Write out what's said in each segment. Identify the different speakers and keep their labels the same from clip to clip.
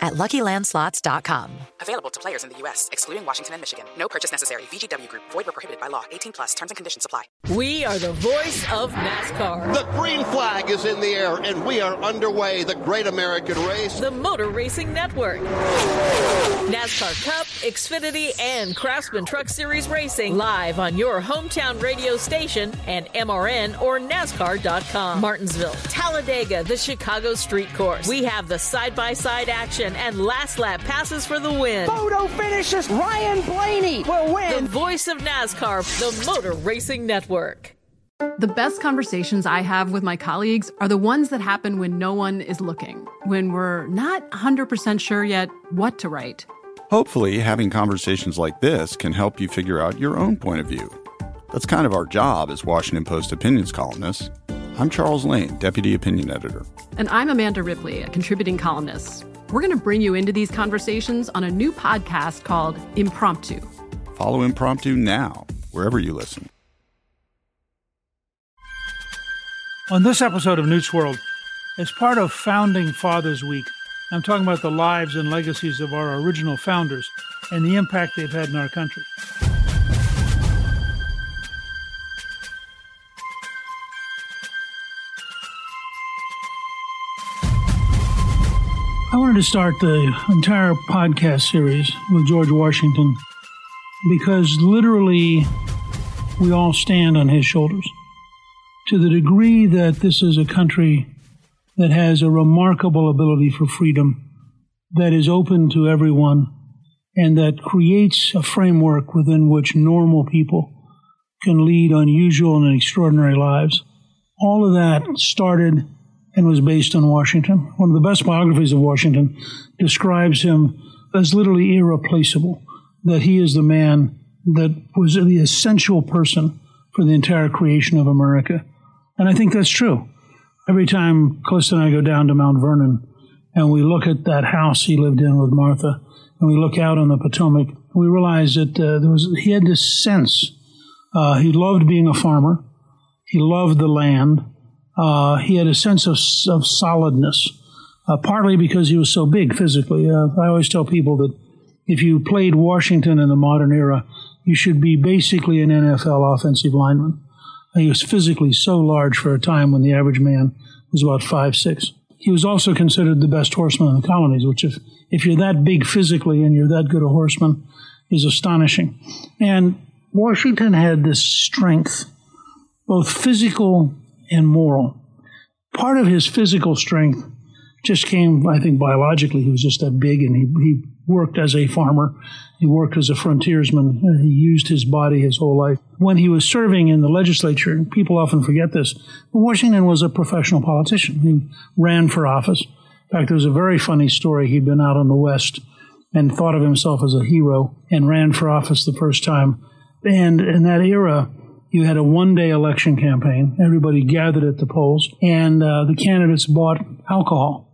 Speaker 1: at LuckyLandSlots.com.
Speaker 2: Available to players in the U.S., excluding Washington and Michigan. No purchase necessary. VGW Group. Void where prohibited by law. 18 plus. Terms and conditions apply.
Speaker 3: We are the voice of NASCAR.
Speaker 4: The green flag is in the air, and we are underway. The great American race.
Speaker 3: The Motor Racing Network. NASCAR Cup, Xfinity, and Craftsman Truck Series Racing live on your hometown radio station and MRN or NASCAR.com. Martinsville, Talladega, the Chicago Street Course. We have the side-by-side action and last lap passes for the win.
Speaker 5: Photo finishes. Ryan Blaney will win.
Speaker 3: The voice of NASCAR, the Motor Racing Network.
Speaker 6: The best conversations I have with my colleagues are the ones that happen when no one is looking, when we're not 100% sure yet what to write.
Speaker 7: Hopefully, having conversations like this can help you figure out your own point of view. That's kind of our job as Washington Post opinions columnists. I'm Charles Lane, Deputy Opinion Editor.
Speaker 6: And I'm Amanda Ripley, a contributing columnist. We're going to bring you into these conversations on a new podcast called Impromptu.
Speaker 7: Follow Impromptu now, wherever you listen.
Speaker 8: On this episode of Newt's World, as part of Founding Fathers Week, I'm talking about the lives and legacies of our original founders and the impact they've had in our country. I wanted to start the entire podcast series with George Washington because literally we all stand on his shoulders. To the degree that this is a country that has a remarkable ability for freedom, that is open to everyone, and that creates a framework within which normal people can lead unusual and extraordinary lives. All of that started and was based on Washington. One of the best biographies of Washington describes him as literally irreplaceable, that he is the man that was the essential person for the entire creation of America. And I think that's true. Every time Calista and I go down to Mount Vernon and we look at that house he lived in with Martha, and we look out on the Potomac, we realize that uh, there was he had this sense. Uh, he loved being a farmer. He loved the land. Uh, he had a sense of, of solidness, uh, partly because he was so big physically. Uh, I always tell people that if you played Washington in the modern era, you should be basically an NFL offensive lineman. He was physically so large for a time when the average man was about five six. He was also considered the best horseman in the colonies, which if, if you're that big physically and you're that good a horseman is astonishing. And Washington had this strength, both physical and moral. Part of his physical strength just came, I think, biologically. He was just that big, and he, he worked as a farmer. He worked as a frontiersman. He used his body his whole life. When he was serving in the legislature, people often forget this, Washington was a professional politician. He ran for office. In fact, there was a very funny story. He'd been out on the West and thought of himself as a hero and ran for office the first time. And in that era, you had a one day election campaign. Everybody gathered at the polls, and uh, the candidates bought alcohol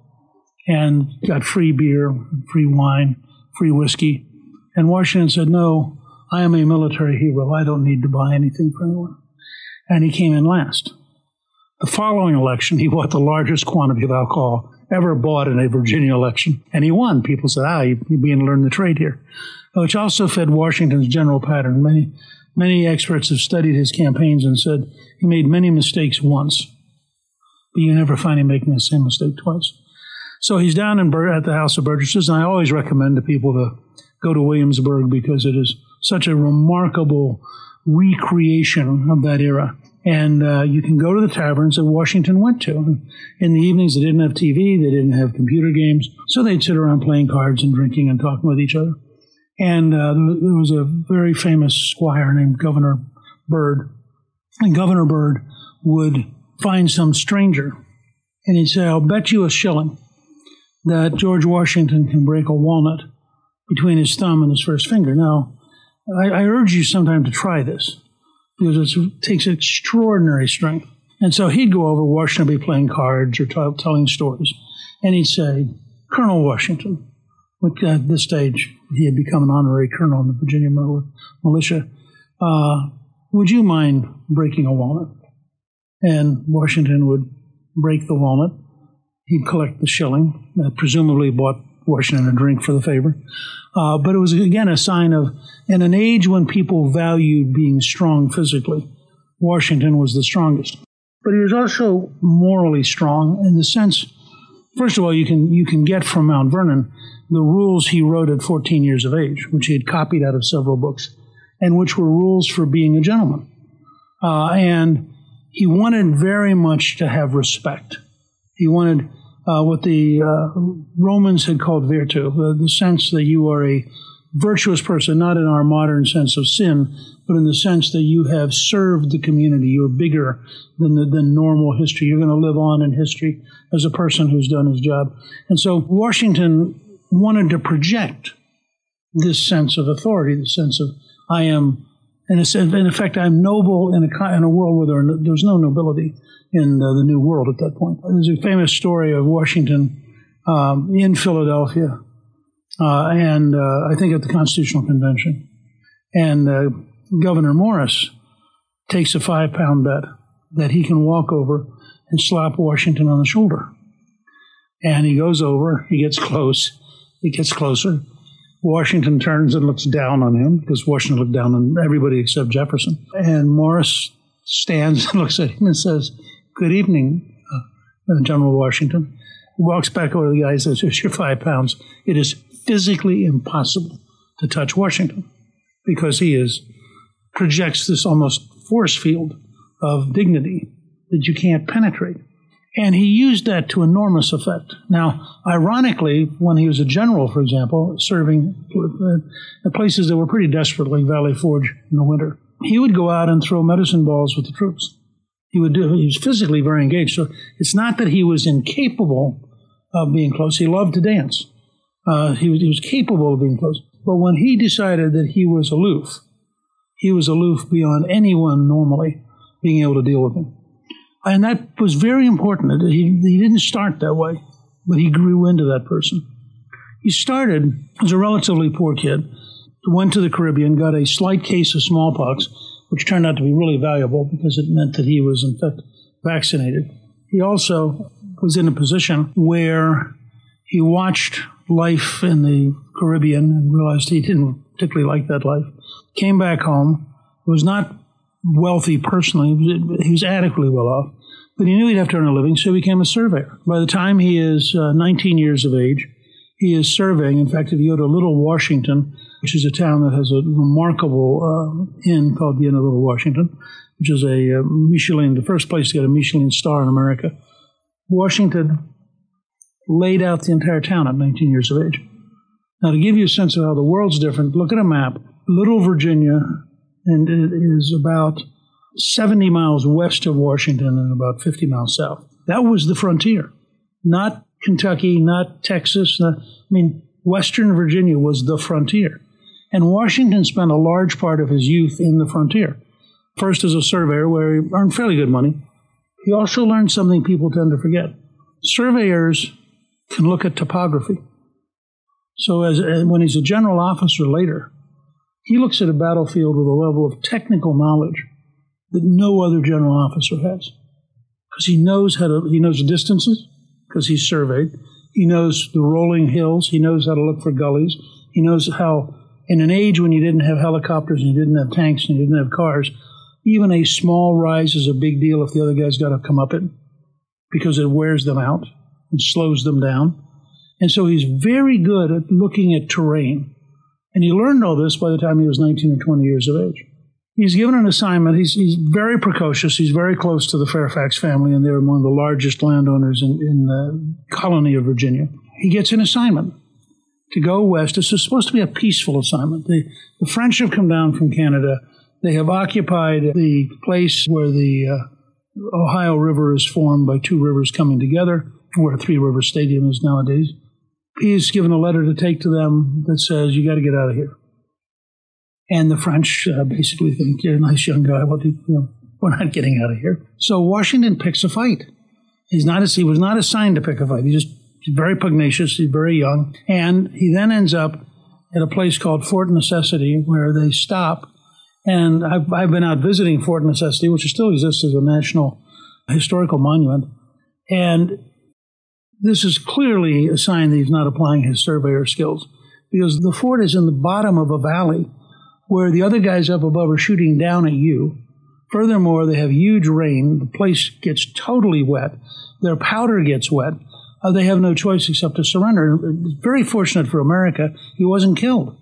Speaker 8: and got free beer, free wine, free whiskey. And Washington said, No, I am a military hero. I don't need to buy anything for anyone. And he came in last. The following election, he bought the largest quantity of alcohol ever bought in a Virginia election, and he won. People said, Ah, you, you begin to learn the trade here. Which also fed Washington's general pattern. Many Many experts have studied his campaigns and said he made many mistakes once, but you never find him making the same mistake twice. So he's down in Bur- at the House of Burgesses, and I always recommend to people to go to Williamsburg because it is such a remarkable recreation of that era. And uh, you can go to the taverns that Washington went to. In the evenings, they didn't have TV, they didn't have computer games, so they'd sit around playing cards and drinking and talking with each other. And uh, there was a very famous squire named Governor Bird. And Governor Bird would find some stranger, and he'd say, I'll bet you a shilling that George Washington can break a walnut between his thumb and his first finger. Now, I, I urge you sometime to try this because it takes extraordinary strength. And so he'd go over, Washington would be playing cards or t- telling stories, and he'd say, Colonel Washington, at this stage he had become an honorary colonel in the Virginia militia, uh, would you mind breaking a walnut? And Washington would break the walnut. He'd collect the shilling, that uh, presumably bought Washington a drink for the favor. Uh, but it was, again, a sign of, in an age when people valued being strong physically, Washington was the strongest. But he was also morally strong in the sense, first of all, you can, you can get from Mount Vernon the rules he wrote at 14 years of age, which he had copied out of several books, and which were rules for being a gentleman. Uh, and he wanted very much to have respect. He wanted uh, what the uh, Romans had called virtu, the, the, sense that you are a virtuous person, not in our modern sense of sin, but in the sense that you have served the community. You're bigger than, the, than normal history. You're going to live on in history as a person who's done his job. And so Washington wanted to project this sense of authority, the sense of I am, in, a, in effect, I'm noble in a, in a world where there, there's no nobility in uh, the New World at that point. There's a famous story of Washington um, in Philadelphia, uh, and uh, I think at the Constitutional Convention. And uh, Gouverneur Morris takes a five pound bet that he can walk over and slap Washington on the shoulder. And he goes over, he gets close, he gets closer. Washington turns and looks down on him because Washington looked down on everybody except Jefferson. And Morris stands and looks at him and says, Good evening, uh, General Washington. He walks back over to the guy and says, Here's your five pounds. It is physically impossible to touch Washington because he is projects this almost force field of dignity that you can't penetrate. And he used that to enormous effect. Now, ironically, when he was a general, for example, serving at places that were pretty desperate, like Valley Forge in the winter, he would go out and throw medicine balls with the troops he would do. He was physically very engaged. So it's not that he was incapable of being close. He loved to dance. Uh, he, was, he was capable of being close. But when he decided that he was aloof, he was aloof beyond anyone normally being able to deal with him. And that was very important. He, he didn't start that way, but he grew into that person. He started as a relatively poor kid, went to the Caribbean, got a slight case of smallpox, which turned out to be really valuable because it meant that he was, in fact, vaccinated. He also was in a position where he watched life in the Caribbean and realized he didn't particularly like that life. Came back home, was not wealthy personally, he was adequately well off, but he knew he'd have to earn a living, so he became a surveyor. By the time he is uh, 19 years of age, he is surveying. In fact, if you go to Little Washington, which is a town that has a remarkable uh, inn called the Inn of Little Washington, which is a uh, Michelin, the first place to get a Michelin star in America. Washington laid out the entire town at 19 years of age. Now, to give you a sense of how the world's different, look at a map. Little Virginia, and it is about 70 miles west of Washington and about 50 miles south. That was the frontier, not Kentucky, not Texas. Not, I mean, Western Virginia was the frontier. And Washington spent a large part of his youth in the frontier. First as a surveyor, where he earned fairly good money. He also learned something people tend to forget. Surveyors can look at topography. So as, uh, when he's a general officer later, he looks at a battlefield with a level of technical knowledge that no other general officer has. Because he knows how to, he knows the distances, because he's surveyed. He knows the rolling hills. He knows how to look for gullies. He knows how, in an age when you didn't have helicopters and you didn't have tanks and you didn't have cars, even a small rise is a big deal if the other guy's got to come up it because it wears them out and slows them down. And so he's very good at looking at terrain. And he learned all this by the time he was 19 or 20 years of age. He's given an assignment. He's, he's very precocious. He's very close to the Fairfax family, and they're among the largest landowners in, in the colony of Virginia. He gets an assignment to go west. This is supposed to be a peaceful assignment. The, the French have come down from Canada. They have occupied the place where the uh, Ohio River is formed by two rivers coming together, where Three River Stadium is nowadays. He's given a letter to take to them that says, You got to get out of here. And the French uh, basically think, You're a nice young guy. What do you, you know, we're not getting out of here. So Washington picks a fight. He's not he was not assigned to pick a fight. He just He's very pugnacious. He's very young. And he then ends up at a place called Fort Necessity where they stop. And I've, I've been out visiting Fort Necessity, which still exists as a national historical monument. And this is clearly a sign that he's not applying his surveyor skills because the fort is in the bottom of a valley where the other guys up above are shooting down at you. Furthermore, they have huge rain. The place gets totally wet. Their powder gets wet uh, they have no choice except to surrender. Very fortunate for America, he wasn't killed.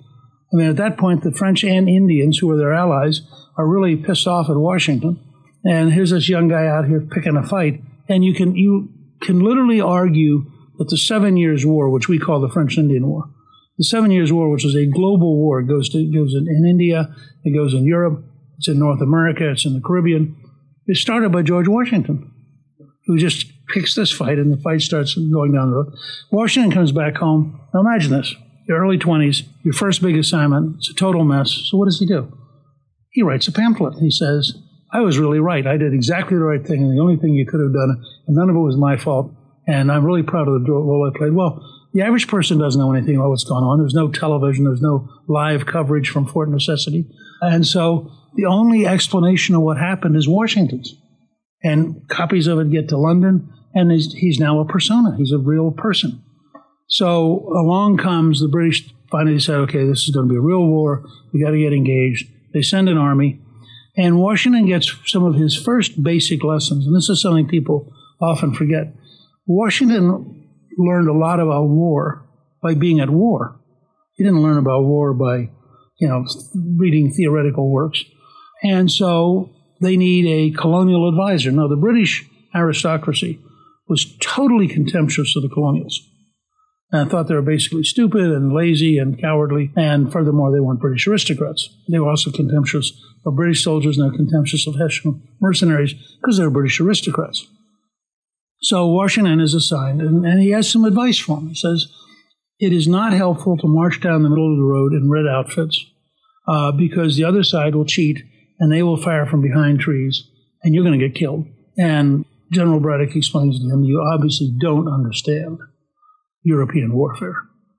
Speaker 8: I mean, at that point, the French and Indians, who were their allies, are really pissed off at Washington. And here's this young guy out here picking a fight, and you can you can literally argue that the Seven Years' War, which we call the French Indian War, the Seven Years' War, which is a global war, it goes to goes in, in India, it goes in Europe, it's in North America, it's in the Caribbean. It started by George Washington, who just picks this fight, and the fight starts going down the road. Washington comes back home. Now imagine this: your early twenties, your first big assignment. It's a total mess. So what does he do? He writes a pamphlet. He says, "I was really right. I did exactly the right thing, and the only thing you could have done, and none of it was my fault. And I'm really proud of the role I played." Well, the average person doesn't know anything about what's going on. There's no television. There's no live coverage from Fort Necessity, and so the only explanation of what happened is Washington's. And copies of it get to London and he's, he's now a persona. He's a real person. So along comes the British. Finally, said, "Okay, this is going to be a real war. We got to get engaged." They send an army, and Washington gets some of his first basic lessons. And this is something people often forget. Washington learned a lot about war by being at war. He didn't learn about war by, you know, reading theoretical works. And so they need a colonial advisor. Now, the British aristocracy was totally contemptuous of the colonials and thought they were basically stupid and lazy and cowardly. And furthermore, they weren't British aristocrats. They were also contemptuous of British soldiers and contemptuous of Hessian mercenaries because they were British aristocrats. So Washington is assigned, and, and he has some advice for him. He says, It is not helpful to march down the middle of the road in red outfits uh, because the other side will cheat and they will fire from behind trees and you're going to get killed. And General Braddock explains to him, You obviously don't understand European warfare,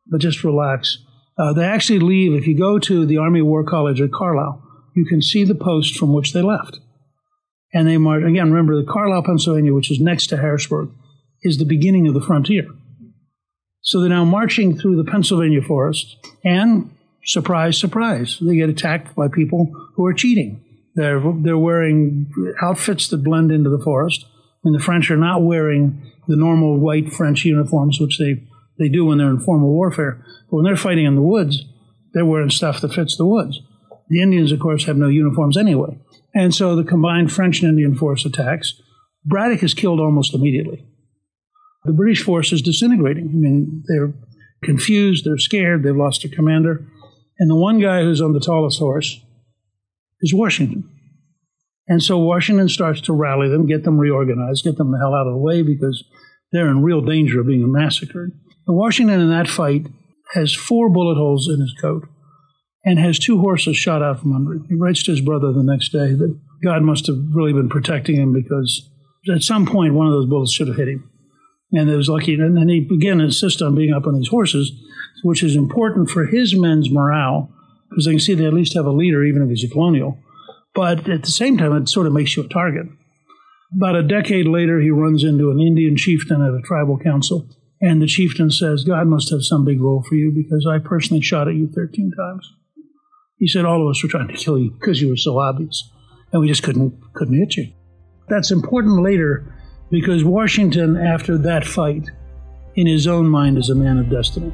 Speaker 8: but just relax. Uh, they actually leave. If you go to the Army War College at Carlisle, you can see the post from which they left. And they march, again, remember the Carlisle, Pennsylvania, which is next to Harrisburg, is the beginning of the frontier. So they're now marching through the Pennsylvania forest, and surprise, surprise, they get attacked by people who are cheating. They're, they're wearing outfits that blend into the forest and the French are not wearing the normal white French uniforms, which they, they do when they're in formal warfare. But when they're fighting in the woods, they're wearing stuff that fits the woods. The Indians, of course, have no uniforms anyway. And so the combined French and Indian force attacks. Braddock is killed almost immediately. The British force is disintegrating. I mean, they're confused, they're scared, they've lost their commander. And the one guy who's on the tallest horse is Washington. And so Washington starts to rally them, get them reorganized, get them the hell out of the way because they're in real danger of being massacred. And Washington in that fight has four bullet holes in his coat and has two horses shot out from under him. He writes to his brother the next day that God must have really been protecting him because at some point one of those bullets should have hit him. And it was lucky. And then he again insists on being up on these horses, which is important for his men's morale because they can see they at least have a leader, even if he's a colonial. But at the same time, it sort of makes you a target. About a decade later, he runs into an Indian chieftain at a tribal council, and the chieftain says, God must have some big role for you because I personally shot at you 13 times. He said, All of us were trying to kill you because you were so obvious, and we just couldn't, couldn't hit you. That's important later because Washington, after that fight, in his own mind, is a man of destiny.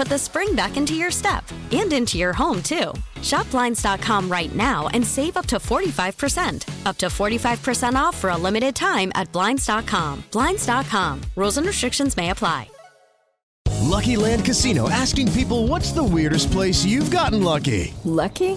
Speaker 9: put the spring back into your step and into your home, too. Shop Blinds.com right now and save up to 45%. Up to 45% off for a limited time at Blinds.com. Blinds.com. Rules and restrictions may apply.
Speaker 10: Lucky Land Casino asking people what's the weirdest place you've gotten lucky?
Speaker 11: Lucky?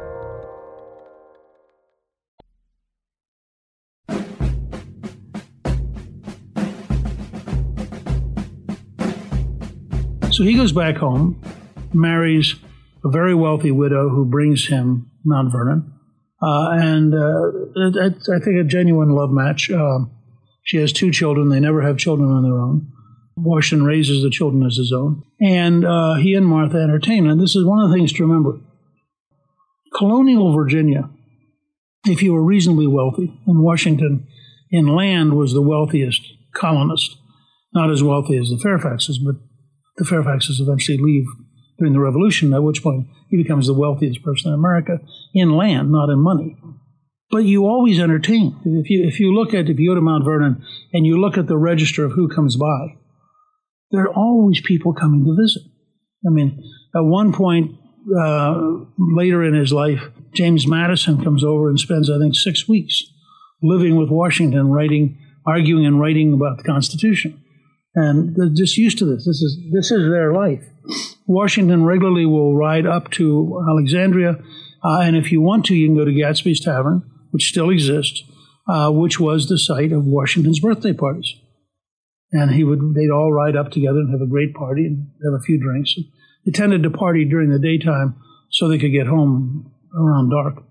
Speaker 8: So he goes back home, marries a very wealthy widow who brings him Mount Vernon, uh, and uh, it, I think a genuine love match. Um, she has two children; they never have children on their own. Washington raises the children as his own, and uh, he and Martha entertain. And this is one of the things to remember: colonial Virginia, if you were reasonably wealthy, and Washington in land was the wealthiest colonist, not as wealthy as the Fairfaxes, but the Fairfaxes eventually leave during the Revolution, at which point he becomes the wealthiest person in America in land, not in money. But you always entertain. If you if you look at if you go to Mount Vernon and you look at the register of who comes by, there are always people coming to visit. I mean, at one point uh, later in his life, James Madison comes over and spends I think six weeks living with Washington, writing, arguing, and writing about the Constitution and they're just used to this. This is this is their life. Washington regularly will ride up to Alexandria, uh, and if you want to, you can go to Gadsby's Tavern, which still exists, uh, which was the site of Washington's birthday parties. And he would they'd all ride up together and have a great party and have a few drinks. They tended to party during the daytime so they could get home around dark.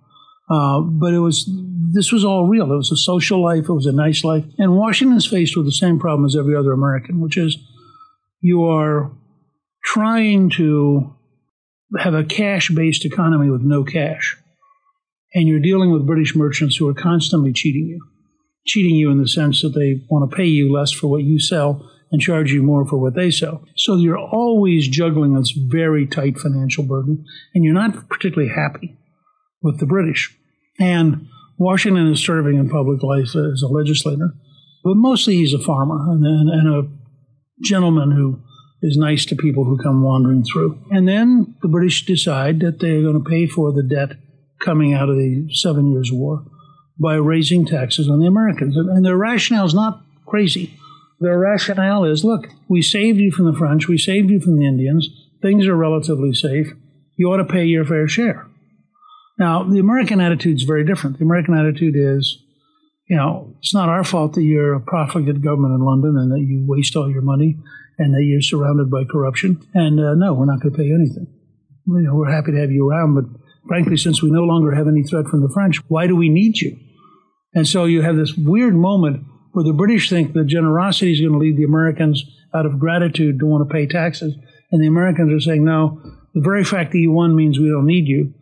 Speaker 8: Uh, but it was this was all real. It was a social life. It was a nice life. And Washington's faced with the same problem as every other American, which is you are trying to have a cash-based economy with no cash, and you're dealing with British merchants who are constantly cheating you, cheating you in the sense that they want to pay you less for what you sell and charge you more for what they sell. So you're always juggling this very tight financial burden, and you're not particularly happy with the British. And Washington is serving in public life as a legislator, but mostly he's a farmer and, and, and a gentleman who is nice to people who come wandering through. And then the British decide that they're going to pay for the debt coming out of the Seven Years' War by raising taxes on the Americans. And, and their rationale is not crazy. Their rationale is look, we saved you from the French, we saved you from the Indians, things are relatively safe, you ought to pay your fair share. Now, the American attitude is very different. The American attitude is, you know, it's not our fault that you're a profligate government in London and that you waste all your money and that you're surrounded by corruption. And uh, no, we're not going to pay you anything. You know, we're happy to have you around, but frankly, since we no longer have any threat from the French, why do we need you? And so you have this weird moment where the British think that generosity is going to lead the Americans out of gratitude to want to pay taxes. And the Americans are saying, no, the very fact that you won means we don't need you.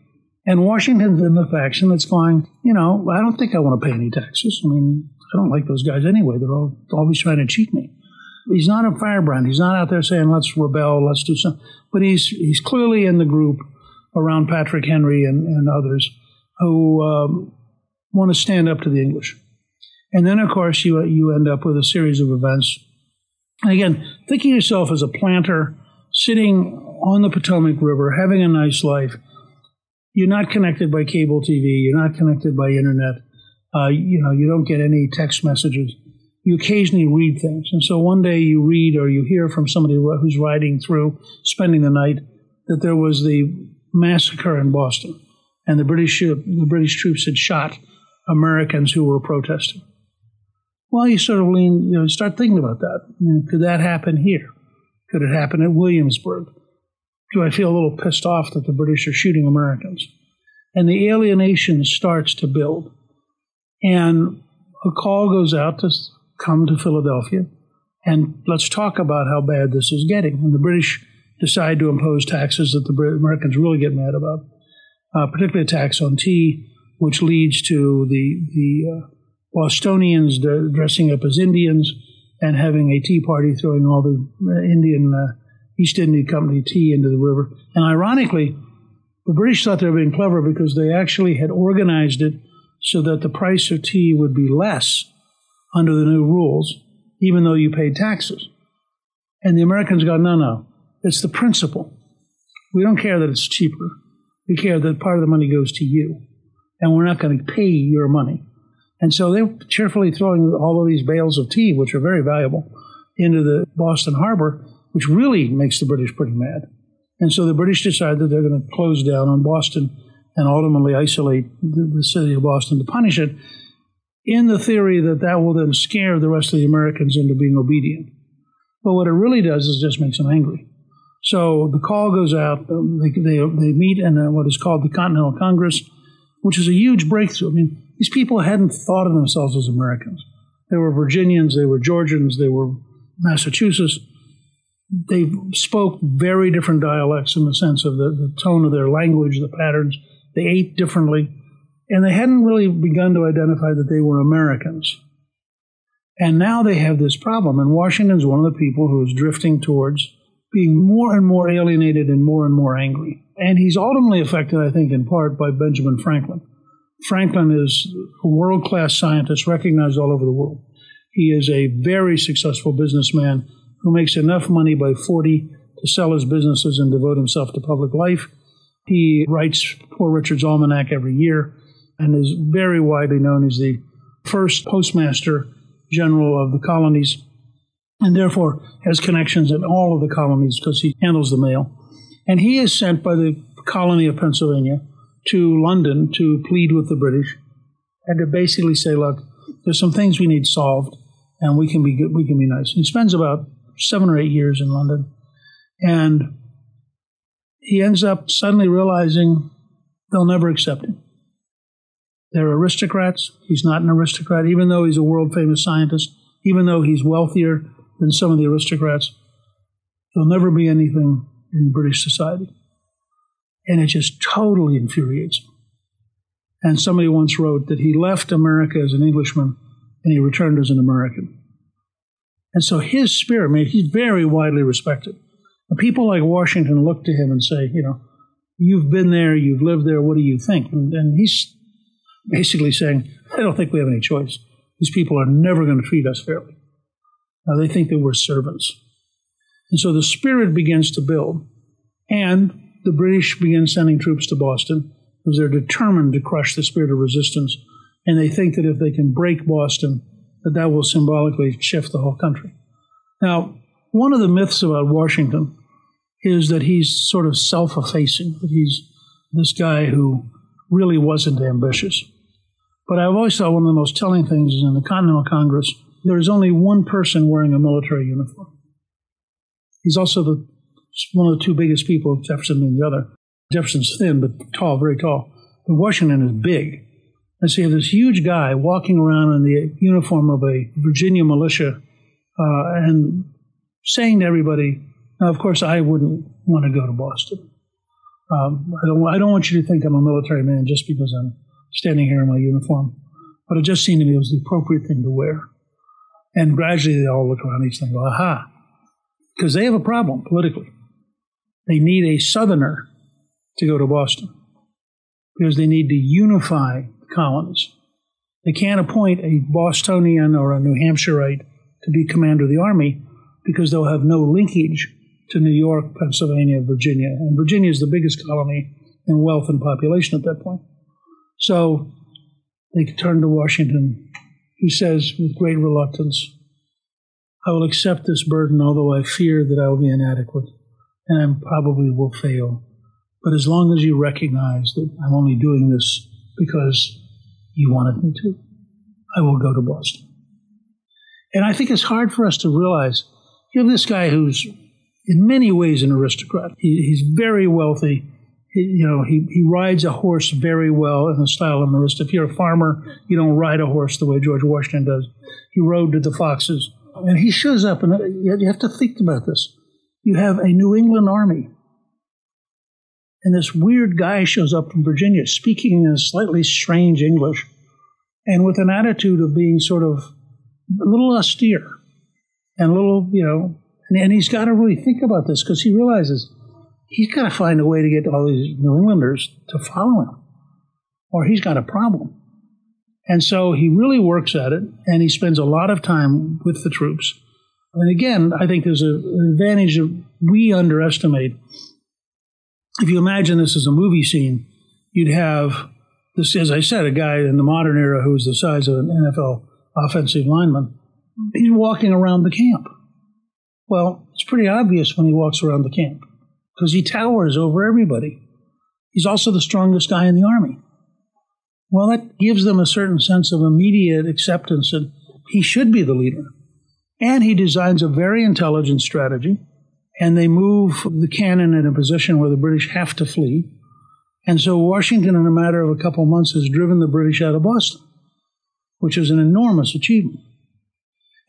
Speaker 8: And Washington's in the faction that's going, you know, I don't think I want to pay any taxes. I mean, I don't like those guys anyway. They're all, always trying to cheat me. He's not a firebrand. He's not out there saying, let's rebel, let's do something. But he's, he's clearly in the group around Patrick Henry and, and others who um, want to stand up to the English. And then, of course, you, you end up with a series of events. And again, thinking yourself as a planter sitting on the Potomac River, having a nice life. You're not connected by cable TV. You're not connected by internet. Uh, you know, you don't get any text messages. You occasionally read things. And so one day you read or you hear from somebody who's riding through, spending the night, that there was the massacre in Boston, and the British the British troops had shot Americans who were protesting. Well, you sort of lean, you know, start thinking about that. You know, could that happen here? Could it happen at Williamsburg? Do I feel a little pissed off that the British are shooting Americans? And the alienation starts to build. And a call goes out to come to Philadelphia and let's talk about how bad this is getting. And the British decide to impose taxes that the Americans really get mad about, uh, particularly a tax on tea, which leads to the the uh, Bostonians dressing up as Indians and having a tea party, throwing all the uh, Indian uh, East India Company tea into the river. And ironically, the British thought they were being clever because they actually had organized it so that the price of tea would be less under the new rules, even though you paid taxes. And the Americans go, no, no, it's the principle. We don't care that it's cheaper. We care that part of the money goes to you, and we're not going to pay your money. And so they're cheerfully throwing all of these bales of tea, which are very valuable, into the Boston harbor, which really makes the British pretty mad. And so the British decide that they're going to close down on Boston and ultimately isolate the, the city of Boston to punish it, in the theory that that will then scare the rest of the Americans into being obedient. But what it really does is just makes them angry. So the call goes out. Um, they, they, they meet in what is called the Continental Congress, which is a huge breakthrough. I mean, these people hadn't thought of themselves as Americans. They were Virginians, they were Georgians, they were Massachusetts. They spoke very different dialects in the sense of the, the tone of their language, the patterns. They ate differently. And they hadn't really begun to identify that they were Americans. And now they have this problem. And Washington's one of the people who is drifting towards being more and more alienated and more and more angry. And he's ultimately affected, I think, in part by Benjamin Franklin. Franklin is a world class scientist recognized all over the world. He is a very successful businessman who makes enough money by 40 to sell his businesses and devote himself to public life. He writes Poor Richard's Almanac every year and is very widely known as the first postmaster general of the colonies and therefore has connections in all of the colonies because he handles the mail. And he is sent by the colony of Pennsylvania to London to plead with the British and to basically say, look, there's some things we need solved and we can be good, we can be nice. He spends about seven or eight years in London. And he ends up suddenly realizing they'll never accept him. They're aristocrats. He's not an aristocrat, even though he's a world famous scientist, even though he's wealthier than some of the aristocrats. There'll never be anything in British society. And it just totally infuriates him. And somebody once wrote that he left America as an Englishman and he returned as an American. And so his spirit, I mean, he's very widely respected. And people like Washington look to him and say, you know, you've been there, you've lived there, what do you think? And, and he's basically saying, I don't think we have any choice. These people are never going to treat us fairly. Now, they think that we're servants. And so the spirit begins to build. And the British begin sending troops to Boston because they're determined to crush the spirit of resistance. And they think that if they can break Boston, that that will symbolically shift the whole country. Now, one of the myths about Washington is that he's sort of self effacing, that he's this guy who really wasn't ambitious. But I've always thought one of the most telling things is in the Continental Congress, there is only one person wearing a military uniform. He's also the, one of the two biggest people, Jefferson being the other. Jefferson's thin, but tall, very tall. But Washington is big. And have this huge guy walking around in the uniform of a Virginia militia uh, and saying to everybody, now, of course, I wouldn't want to go to Boston. Um, I, don't, I don't want you to think I'm a military man just because I'm standing here in my uniform. But it just seemed to me it was the appropriate thing to wear. And gradually they all look around each other and go, aha. Because they have a problem politically. They need a Southerner to go to Boston because they need to unify colonies. They can't appoint a Bostonian or a New Hampshireite to be commander of the army because they'll have no linkage to New York, Pennsylvania, Virginia. And Virginia is the biggest colony in wealth and population at that point. So they turn to Washington, who says with great reluctance, I will accept this burden, although I fear that I will be inadequate and I probably will fail. But as long as you recognize that I'm only doing this because you wanted me to, I will go to Boston. And I think it's hard for us to realize you have this guy who's in many ways an aristocrat. He, he's very wealthy. He, you know, he, he rides a horse very well in the style of an aristocrat. If you're a farmer, you don't ride a horse the way George Washington does. He rode to the foxes. And he shows up, and you have to think about this. You have a New England army. And this weird guy shows up from Virginia speaking in a slightly strange English and with an attitude of being sort of a little austere and a little, you know, and, and he's got to really think about this because he realizes he's got to find a way to get all these New Englanders to follow him, or he's got a problem. And so he really works at it, and he spends a lot of time with the troops. And again, I think there's a, an advantage that we underestimate. If you imagine this as a movie scene, you'd have this, as I said, a guy in the modern era who's the size of an NFL offensive lineman. He's walking around the camp well, it's pretty obvious when he walks around the camp because he towers over everybody. He's also the strongest guy in the army. Well, that gives them a certain sense of immediate acceptance that he should be the leader. And he designs a very intelligent strategy, and they move the cannon in a position where the British have to flee. And so Washington, in a matter of a couple of months, has driven the British out of Boston, which is an enormous achievement.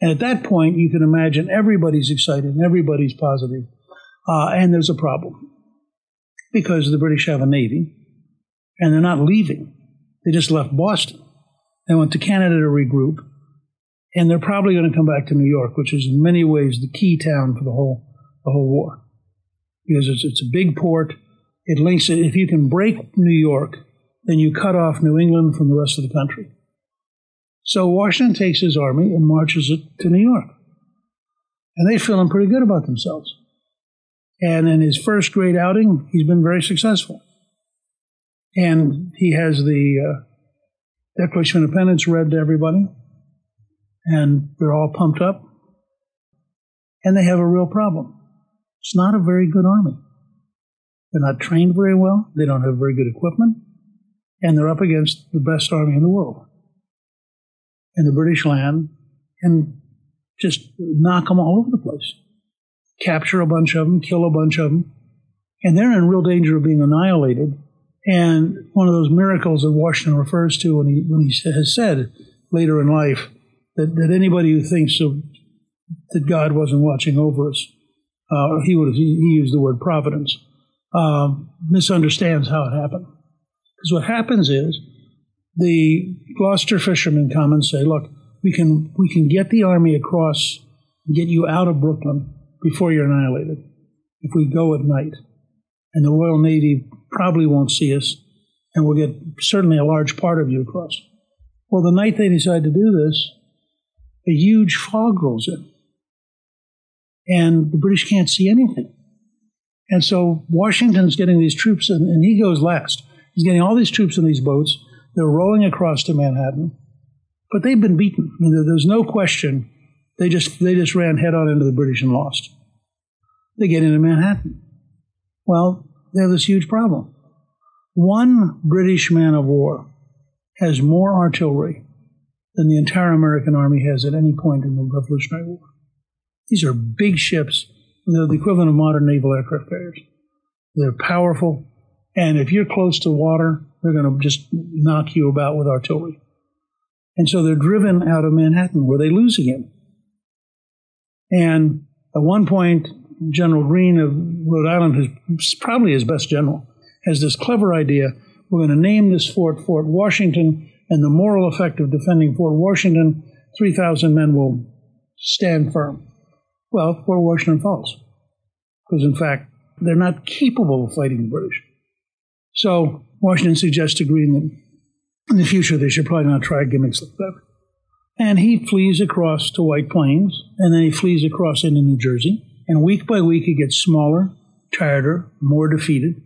Speaker 8: And at that point, you can imagine everybody's excited everybody's positive. Uh, and there's a problem because the British have a navy and they're not leaving. They just left Boston. They went to Canada to regroup. And they're probably going to come back to New York, which is in many ways the key town for the whole, the whole war. Because it's, it's a big port. It links it. If you can break New York, then you cut off New England from the rest of the country. So Washington takes his army and marches it to New York. And they're feeling pretty good about themselves. And in his first great outing, he's been very successful. And he has the uh, Declaration of Independence read to everybody. And they're all pumped up. And they have a real problem. It's not a very good army. They're not trained very well. They don't have very good equipment. And they're up against the best army in the world And the British land and just knock them all over the place. Capture a bunch of them, kill a bunch of them, and they're in real danger of being annihilated. And one of those miracles that Washington refers to when he, when he has said later in life that, that anybody who thinks of, that God wasn't watching over us, uh, he would he, used the word providence, uh, misunderstands how it happened. Because what happens is the Gloucester fishermen come and say, look, we can, we can get the army across and get you out of Brooklyn before you're annihilated if we go at night. And the Royal Navy probably won't see us, and we'll get certainly a large part of you across. Well, the night they decide to do this, a huge fog rolls in, and the British can't see anything. And so Washington's getting these troops, and, and he goes last. He's getting all these troops in these boats they're rolling across to Manhattan, but they've been beaten. I mean, there's no question. They just they just ran head on into the British and lost. They get into Manhattan. Well, they have this huge problem. One British man of war has more artillery than the entire American army has at any point in the Revolutionary War. These are big ships. They're the equivalent of modern naval aircraft carriers. They're powerful, and if you're close to water, they're going to just knock you about with artillery. And so they're driven out of Manhattan, where they lose again. And at one point, General Greene of Rhode Island, who's probably his best general, has this clever idea. We're going to name this fort Fort Washington, and the moral effect of defending Fort Washington, 3,000 men will stand firm. Well, Fort Washington falls. Because, in fact, they're not capable of fighting the British. So, Washington suggests to Greene that in the future they should probably not try gimmicks like that. And he flees across to White Plains, and then he flees across into New Jersey. And week by week, he gets smaller, tireder, more defeated.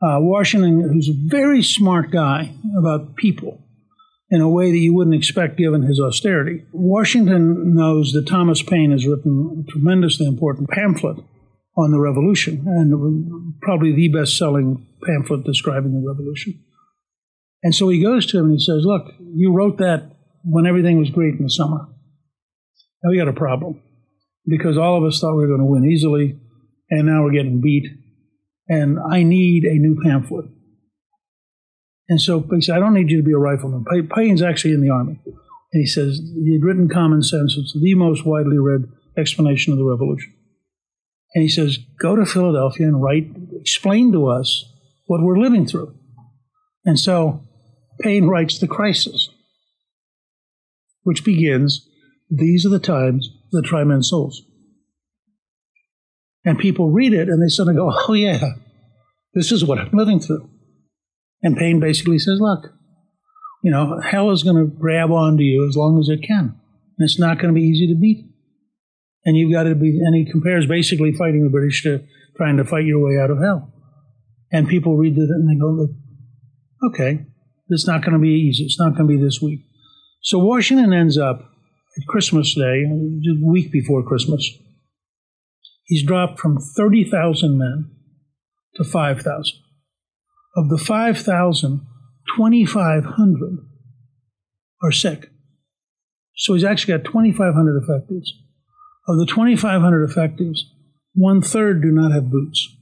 Speaker 8: Uh, Washington, who's a very smart guy about people in a way that you wouldn't expect given his austerity, Washington knows that Thomas Paine has written a tremendously important pamphlet on the revolution, and probably the best selling pamphlet describing the revolution. And so he goes to him and he says, Look, you wrote that when everything was great in the summer. Now we got a problem because all of us thought we were going to win easily, and now we're getting beat. And I need a new pamphlet. And so he said, I don't need you to be a rifleman. Paine's actually in the army. And he says, he'd written Common Sense. It's the most widely read explanation of the revolution. And he says, go to Philadelphia and write, explain to us what we're living through. And so Paine writes The Crisis which begins, These are the times that try men's souls. And people read it and they suddenly go, Oh, yeah, this is what I'm living through. And Paine basically says, Look, you know, hell is going to grab onto you as long as it can. And it's not going to be easy to beat. And you've got to be, and he compares basically fighting the British to trying to fight your way out of hell. And people read it and they go, okay, it's not going to be easy. It's not going to be this week. So Washington ends up at Christmas Day, a week before Christmas. He's dropped from 30,000 men to 5,000. Of the 5,000, 2,500 are sick. So he's actually got 2,500 effectives. Of the 2,500 effectives, one third do not have boots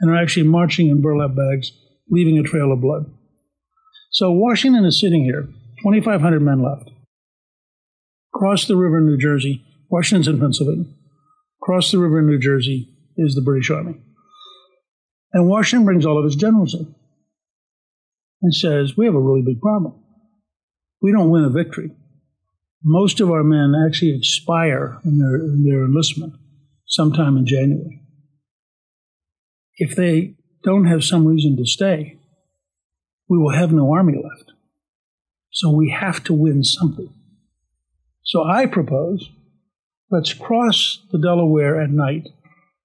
Speaker 8: and are actually marching in burlap bags, leaving a trail of blood. So Washington is sitting here 2,500 men left. Across the river in New Jersey, Washington's in Pennsylvania. Across the river in New Jersey is the British Army. And Washington brings all of his generals in and says, We have a really big problem. We don't win a victory. Most of our men actually expire in their, in their enlistment sometime in January. If they don't have some reason to stay, we will have no army left. So we have to win something. So I propose let's cross the Delaware at night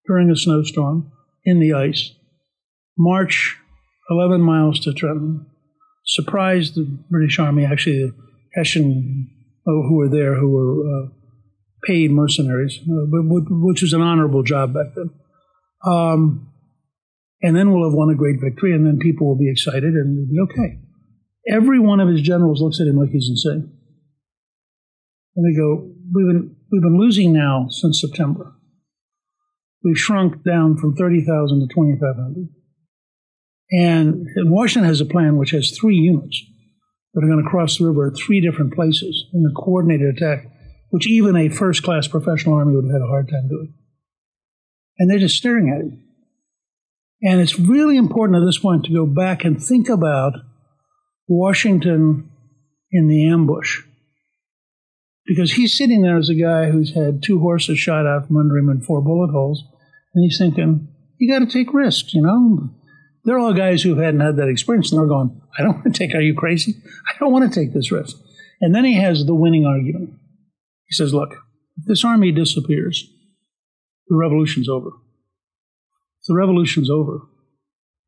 Speaker 8: during a snowstorm in the ice, march 11 miles to Trenton, surprise the British Army, actually, the Hessian oh, who were there, who were uh, paid mercenaries, uh, which was an honorable job back then. Um, and then we'll have won a great victory, and then people will be excited and it'll be okay. Every one of his generals looks at him like he's insane. And they go, we've been, we've been losing now since September. We've shrunk down from 30,000 to 2,500. And Washington has a plan which has three units that are going to cross the river at three different places in a coordinated attack, which even a first class professional army would have had a hard time doing. And they're just staring at him. And it's really important at this point to go back and think about Washington in the ambush. Because he's sitting there as a guy who's had two horses shot out from under him and four bullet holes, and he's thinking, you got to take risks, you know? They're all guys who hadn't had that experience, and they're going, I don't want to take, are you crazy? I don't want to take this risk. And then he has the winning argument. He says, look, if this army disappears, the revolution's over. If the revolution's over,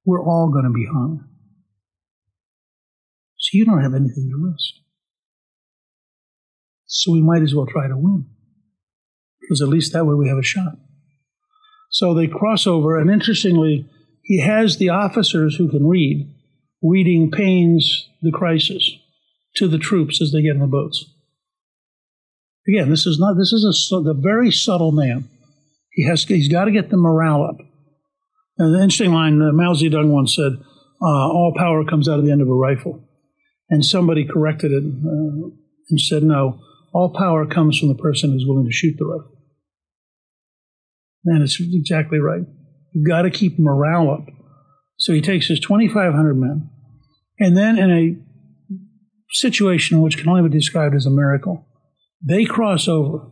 Speaker 8: we're all going to be hung. So you don't have anything to risk. So we might as well try to win. Because at least that way we have a shot. So they cross over, and interestingly, he has the officers who can read reading Paine's The Crisis to the troops as they get in the boats. Again, this is not, this is a, a very subtle man. He has, he's got to get the morale up. And the interesting line, uh, Mao Zedong once said, uh, all power comes out of the end of a rifle. And somebody corrected it uh, and said, no, all power comes from the person who's willing to shoot the rifle. And it's exactly right. Got to keep morale up. So he takes his 2,500 men, and then in a situation which can only be described as a miracle, they cross over.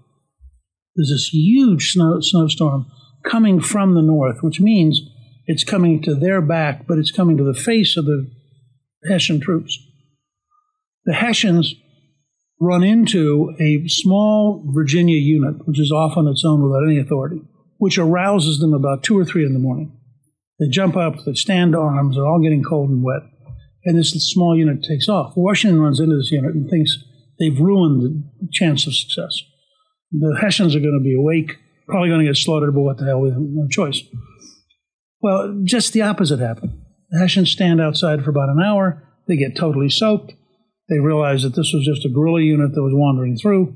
Speaker 8: There's this huge snow, snowstorm coming from the north, which means it's coming to their back, but it's coming to the face of the Hessian troops. The Hessians run into a small Virginia unit, which is off on its own without any authority, which arouses them about two or three in the morning. They jump up, they stand to arms, they're all getting cold and wet, and this small unit takes off. Washington runs into this unit and thinks they've ruined the chance of success. The Hessians are going to be awake, probably going to get slaughtered, but what the hell, we have no choice. Well, just the opposite happened. The Hessians stand outside for about an hour. They get totally soaked. They realize that this was just a guerrilla unit that was wandering through.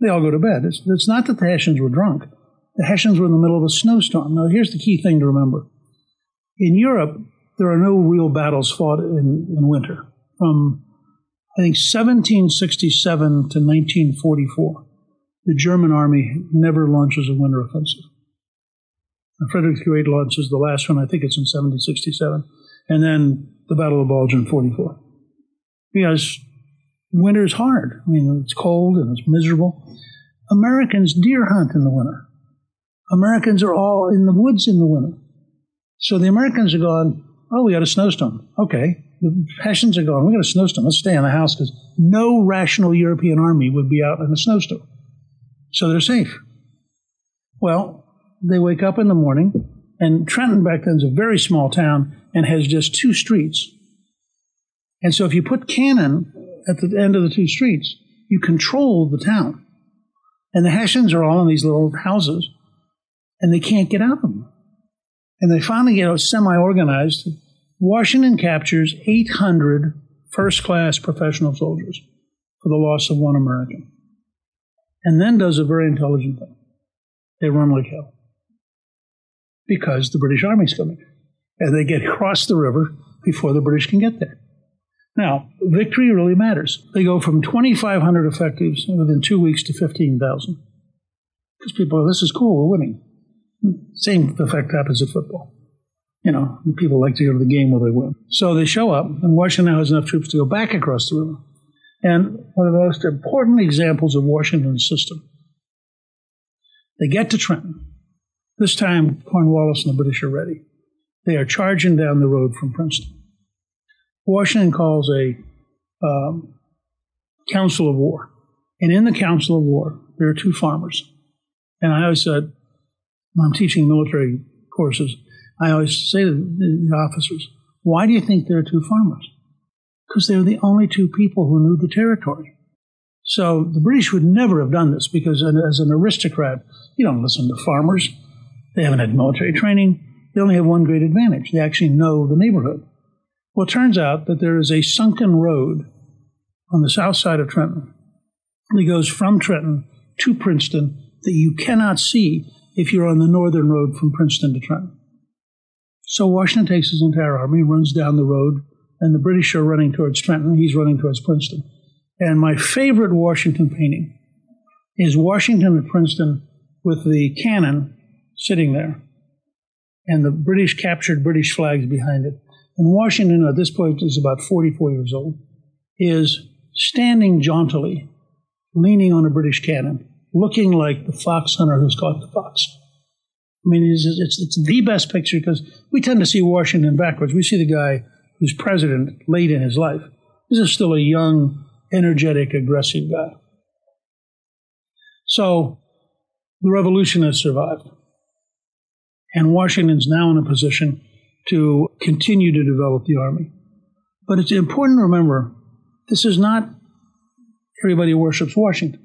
Speaker 8: They all go to bed. It's, it's not that the Hessians were drunk. The Hessians were in the middle of a snowstorm. Now, here's the key thing to remember. In Europe, there are no real battles fought in, in winter. From, I think, 1767 to 1944, the German army never launches a winter offensive. Frederick the Great launches the last one, I think it's in 1767, and then the Battle of Bulge in 44. Because winter is hard. I mean, it's cold and it's miserable. Americans deer hunt in the winter. Americans are all in the woods in the winter. So the Americans are going, oh, we got a snowstorm. Okay. The Hessians are going, we got a snowstorm. Let's stay in the house because no rational European army would be out in a snowstorm. So they're safe. Well, they wake up in the morning, and Trenton back then is a very small town and has just two streets. And so if you put cannon at the end of the two streets, you control the town. And the Hessians are all in these little houses, and they can't get out of them. And they finally get semi organized. Washington captures 800 first class professional soldiers for the loss of one American. And then does a very intelligent thing. They run like hell because the British Army's coming. And they get across the river before the British can get there. Now, victory really matters. They go from 2,500 effectives within two weeks to 15,000. Because people, are, this is cool, we're winning. Same effect happens at football. You know, people like to go to the game where they win. So they show up, and Washington now has enough troops to go back across the river. And one of the most important examples of Washington's system, they get to Trenton. This time, Cornwallis and the British are ready. They are charging down the road from Princeton. Washington calls a um, council of war. And in the council of war, there are two farmers. And I always said, when I'm teaching military courses, I always say to the officers, why do you think there are two farmers? Because they're the only two people who knew the territory. So the British would never have done this because as an aristocrat, you don't listen to farmers. They haven't had military training. They only have one great advantage. They actually know the neighborhood. Well, it turns out that there is a sunken road on the south side of Trenton that goes from Trenton to Princeton that you cannot see if you're on the northern road from Princeton to Trenton. So Washington takes his entire army, runs down the road, and the British are running towards Trenton. He's running towards Princeton. And my favorite Washington painting is Washington at Princeton with the cannon sitting there and the British captured British flags behind it. And Washington, at this point, is about 44 years old, is standing jauntily, leaning on a British cannon, looking like the fox hunter who's caught the fox. I mean, it's, it's, it's the best picture because we tend to see Washington backwards. We see the guy who's president late in his life. This is still a young, energetic, aggressive guy. So the revolution has survived. And Washington's now in a position to continue to develop the Army. But it's important to remember this is not everybody worships Washington.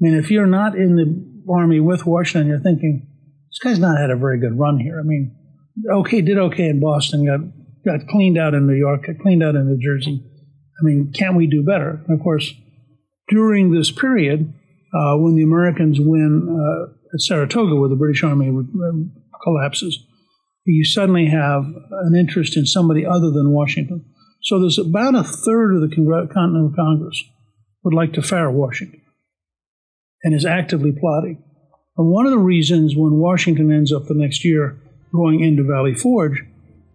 Speaker 8: I mean, if you're not in the Army with Washington, you're thinking, this guy's not had a very good run here. I mean, okay, did okay in Boston, got got cleaned out in New York, got cleaned out in New Jersey. I mean, can we do better? And of course, during this period, uh, when the Americans win uh, at Saratoga, where the British Army collapses, you suddenly have an interest in somebody other than Washington. So there's about a third of the Continental Congress would like to fire Washington and is actively plotting. And one of the reasons when Washington ends up the next year going into Valley Forge,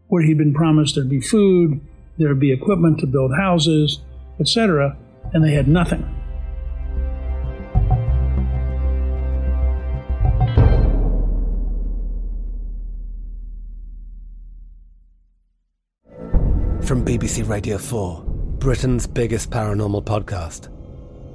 Speaker 8: where he'd been promised there'd be food, there'd be equipment to build houses, etc., and they had nothing.
Speaker 12: From BBC Radio 4, Britain's biggest paranormal podcast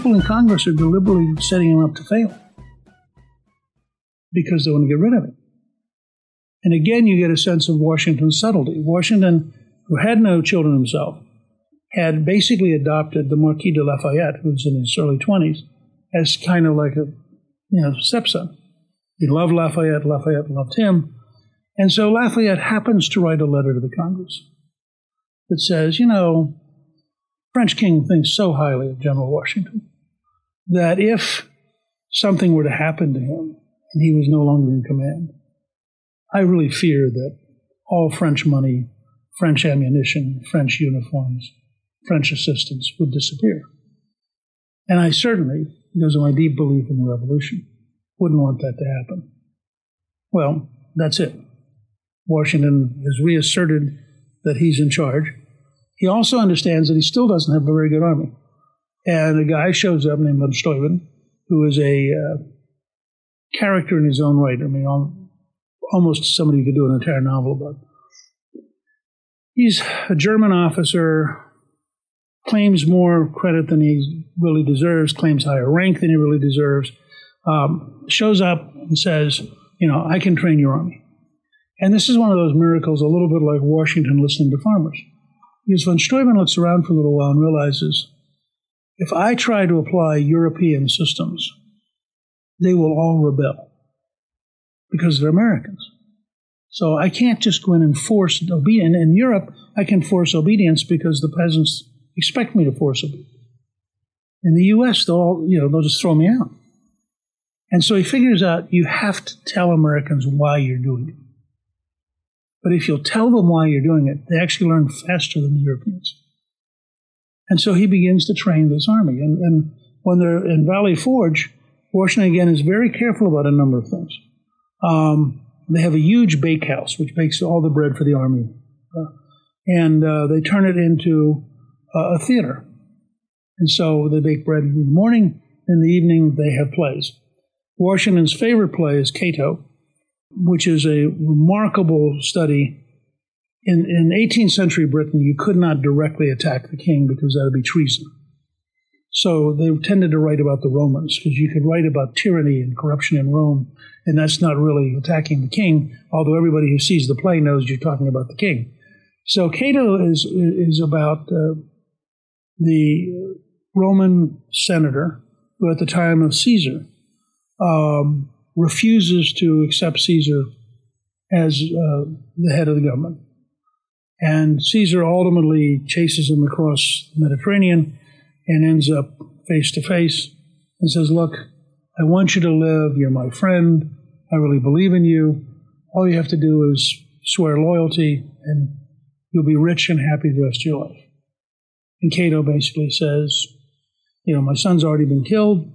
Speaker 8: People in Congress are deliberately setting him up to fail because they want to get rid of him. And again, you get a sense of Washington's subtlety. Washington, who had no children himself, had basically adopted the Marquis de Lafayette, who was in his early 20s, as kind of like a you know, stepson. He loved Lafayette, Lafayette loved him. And so Lafayette happens to write a letter to the Congress that says, you know, French king thinks so highly of General Washington that if something were to happen to him and he was no longer in command, I really fear that all French money, French ammunition, French uniforms, French assistance would disappear. And I certainly, because of my deep belief in the revolution, wouldn't want that to happen. Well, that's it. Washington has reasserted that he's in charge. He also understands that he still doesn't have a very good army. And a guy shows up named von Steuben, who is a uh, character in his own right. I mean, almost somebody you could do an entire novel about. He's a German officer, claims more credit than he really deserves, claims higher rank than he really deserves, um, shows up and says, you know, I can train your army. And this is one of those miracles, a little bit like Washington listening to farmers. Because von Steuben looks around for a little while and realizes If I try to apply European systems, they will all rebel because they're Americans. So I can't just go in and force obedience. In Europe, I can force obedience because the peasants expect me to force obedience. In the U.S., they'll all, you know they'll just throw me out. And so he figures out you have to tell Americans why you're doing it. But if you'll tell them why you're doing it, they actually learn faster than the Europeans. And so he begins to train this army. And, and when they're in Valley Forge, Washington again is very careful about a number of things. Um, they have a huge bakehouse which bakes all the bread for the army, uh, and uh, they turn it into uh, a theater. And so they bake bread in the morning. In the evening, they have plays. Washington's favorite play is Cato, which is a remarkable study. In, in 18th century Britain, you could not directly attack the king because that would be treason. So they tended to write about the Romans because you could write about tyranny and corruption in Rome, and that's not really attacking the king, although everybody who sees the play knows you're talking about the king. So Cato is, is about uh, the Roman senator who, at the time of Caesar, um, refuses to accept Caesar as uh, the head of the government. And Caesar ultimately chases him across the Mediterranean and ends up face to face and says, Look, I want you to live. You're my friend. I really believe in you. All you have to do is swear loyalty, and you'll be rich and happy the rest of your life. And Cato basically says, You know, my son's already been killed.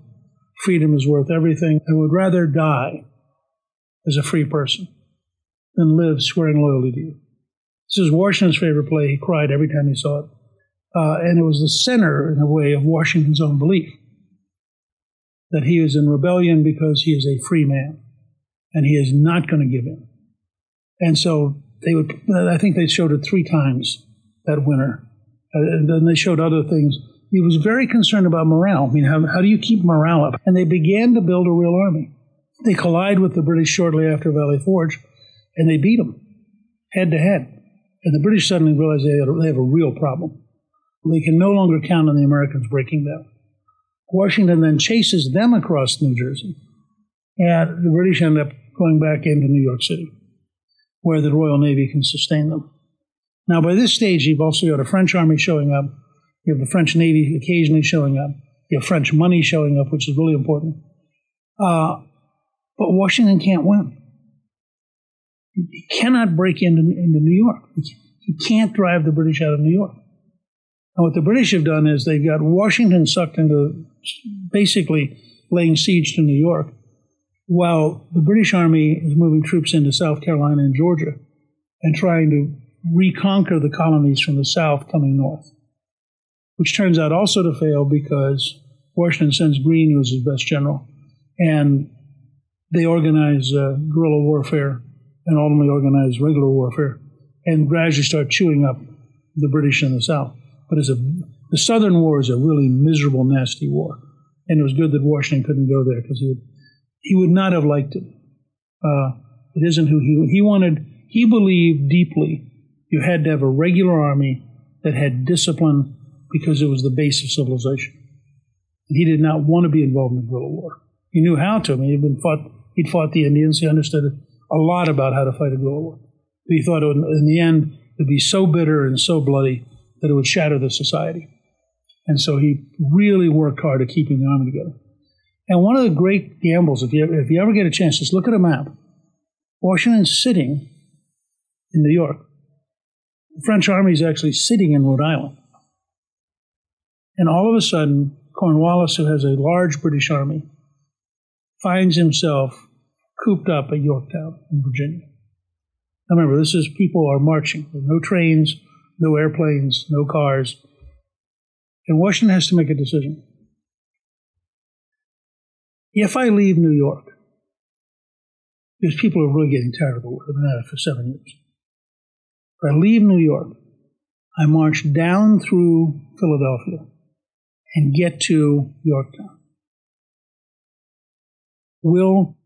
Speaker 8: Freedom is worth everything. I would rather die as a free person than live swearing loyalty to you. This is Washington's favorite play. He cried every time he saw it. Uh, and it was the center, in a way, of Washington's own belief that he is in rebellion because he is a free man and he is not going to give in. And so they would, I think they showed it three times that winter. Uh, and then they showed other things. He was very concerned about morale. I mean, how, how do you keep morale up? And they began to build a real army. They collide with the British shortly after Valley Forge, and they beat them head to head. And the British suddenly realize they have, they have a real problem. They can no longer count on the Americans breaking them. Washington then chases them across New Jersey, and the British end up going back into New York City, where the Royal Navy can sustain them. Now, by this stage, you've also got a French army showing up. You have the French Navy occasionally showing up. You have French money showing up, which is really important. Uh, but Washington can't win. He cannot break into, into New York. He can't drive the British out of New York. And what the British have done is they've got Washington sucked into basically laying siege to New York, while the British Army is moving troops into South Carolina and Georgia and trying to reconquer the colonies from the south coming north, which turns out also to fail because Washington sends Greene, who was his best general, and they organize uh, guerrilla warfare and ultimately organize regular warfare and gradually start chewing up the British in the south. But as a, the Southern War is a really miserable, nasty war. And it was good that Washington couldn't go there because he would, he would not have liked it. Uh, it isn't who he, he wanted, he believed deeply you had to have a regular army that had discipline because it was the base of civilization. And he did not want to be involved in guerrilla war. He knew how to. I mean, he'd been fought, he'd fought the Indians. He understood a lot about how to fight a guerrilla war. He thought would, in the end, it would be so bitter and so bloody that it would shatter the society. And so he really worked hard at keeping the army together. And one of the great gambles, if you, if you ever get a chance, just look at a map. Washington's sitting in New York. The French army is actually sitting in Rhode Island. And all of a sudden, Cornwallis, who has a large British army, finds himself cooped up at Yorktown in Virginia. Now remember, this is people are marching. No trains, no airplanes, no cars. And Washington has to make a decision. If I leave New York, because people are really getting tired of the war, they've been at it for seven years. If I leave New York, I march down through Philadelphia and get to Yorktown. Will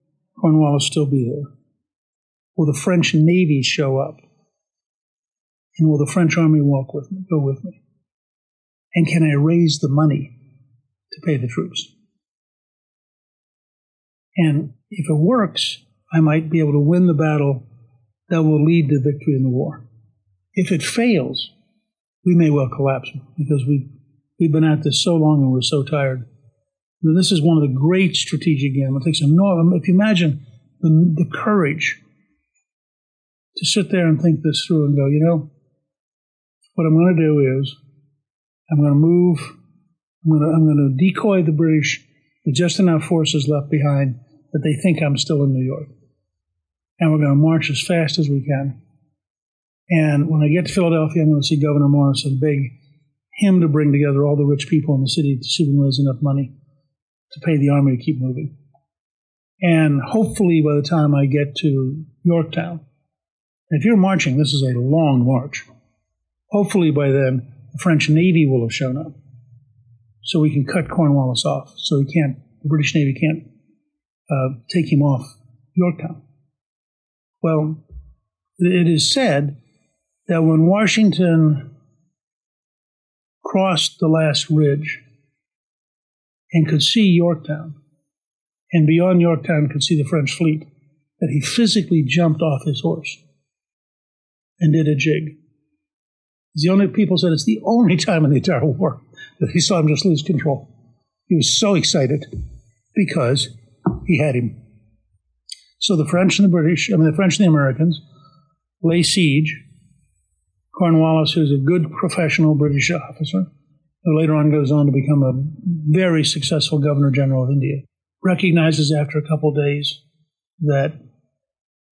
Speaker 8: Cornwallis still be there? Will the French Navy show up? And will the French army walk with me, go with me? And can I raise the money to pay the troops. And if it works, I might be able to win the battle that will lead to victory in the war. If it fails, we may well collapse because we, we've been at this so long and we're so tired. Now, this is one of the great strategic takes enormous, if you imagine the, the courage to sit there and think this through and go, you know, what I'm going to do is I'm going to move, I'm going to, I'm going to decoy the British with just enough forces left behind that they think I'm still in New York. And we're going to march as fast as we can. And when I get to Philadelphia, I'm going to see Gouverneur Morris and beg him to bring together all the rich people in the city to see if we raise enough money to pay the army to keep moving. And hopefully, by the time I get to Yorktown, if you're marching, this is a long march. Hopefully, by then, the French Navy will have shown up. So we can cut Cornwallis off. So he can't, the British Navy can't uh, take him off Yorktown. Well, it is said that when Washington crossed the last ridge and could see Yorktown, and beyond Yorktown could see the French fleet, that he physically jumped off his horse and did a jig. The only people said it's the only time in the entire war that he saw him just lose control. He was so excited because he had him. So the French and the British, I mean the French and the Americans, lay siege. Cornwallis, who's a good professional British officer, who later on goes on to become a very successful Governor General of India, recognizes after a couple days that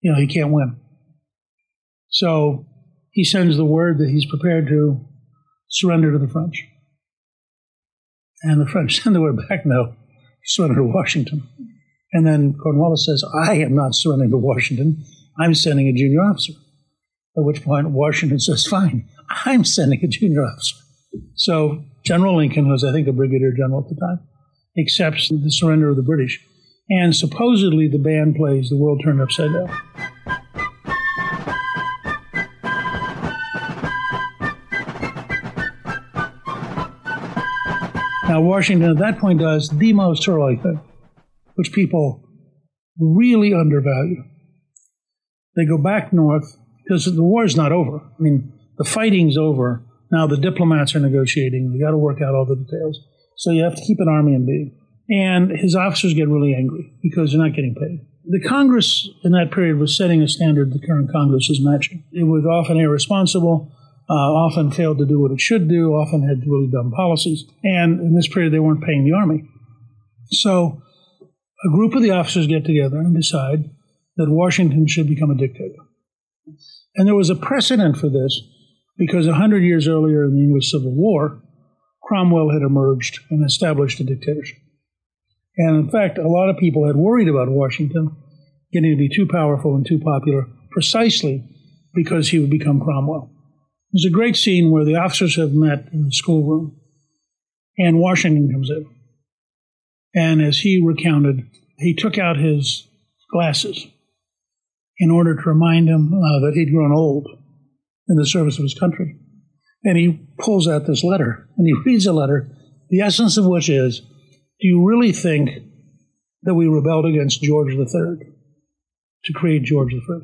Speaker 8: you know he can't win. So he sends the word that he's prepared to surrender to the French. And the French send the word back, no, surrender to Washington. And then Cornwallis says, I am not surrendering to Washington. I'm sending a junior officer. At which point Washington says, fine, I'm sending a junior officer. So General Lincoln, who was, I think, a brigadier general at the time, accepts the surrender of the British. And supposedly the band plays The World Turned Upside Down. Now, Washington at that point does the most heroic thing, which people really undervalue. They go back north because the war is not over. I mean, the fighting's over. Now the diplomats are negotiating. They got to work out all the details. So you have to keep an army in being. And his officers get really angry because they're not getting paid. The Congress in that period was setting a standard the current Congress is matching. It was often irresponsible uh, often failed to do what it should do, often had really dumb policies. And in this period, they weren't paying the army. So a group of the officers get together and decide that Washington should become a dictator. And there was a precedent for this because a hundred years earlier in the English Civil War, Cromwell had emerged and established a dictatorship. And in fact, a lot of people had worried about Washington getting to be too powerful and too popular precisely because he would become Cromwell. There's a great scene where the officers have met in the schoolroom, and Washington comes in. And as he recounted, he took out his glasses in order to remind him uh, that he'd grown old in the service of his country. And he pulls out this letter and he reads a letter, the essence of which is Do you really think that we rebelled against George III to create George I?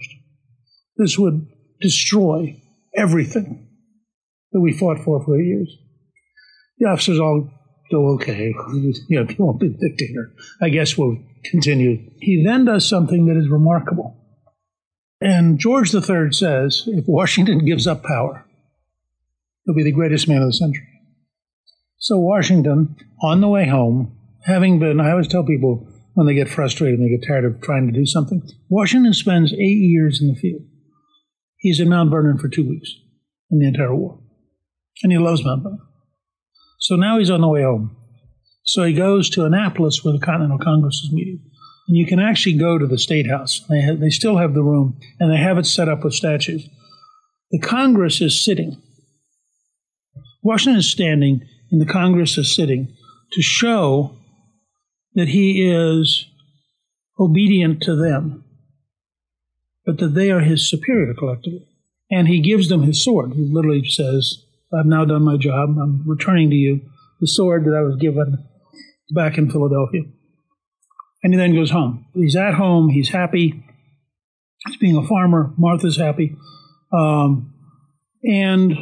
Speaker 8: This would destroy everything that we fought for for years. The officers all go, okay, you know, you won't be the dictator, I guess we'll continue. He then does something that is remarkable. And George III says if Washington gives up power, he'll be the greatest man of the century. So Washington, on the way home, having been, I always tell people when they get frustrated and they get tired of trying to do something, Washington spends eight years in the field. He's in Mount Vernon for two weeks in the entire war. And he loves Mount Vernon. So now he's on the way home. So he goes to Annapolis where the Continental Congress is meeting. And you can actually go to the State House. They, they still have the room, and they have it set up with statues. The Congress is sitting. Washington is standing, and the Congress is sitting to show that he is obedient to them but that they are his superior collectively. And he gives them his sword. He literally says, I've now done my job. I'm returning to you the sword that I was given back in Philadelphia. And he then goes home. He's at home. He's happy. He's being a farmer. Martha's happy. Um, and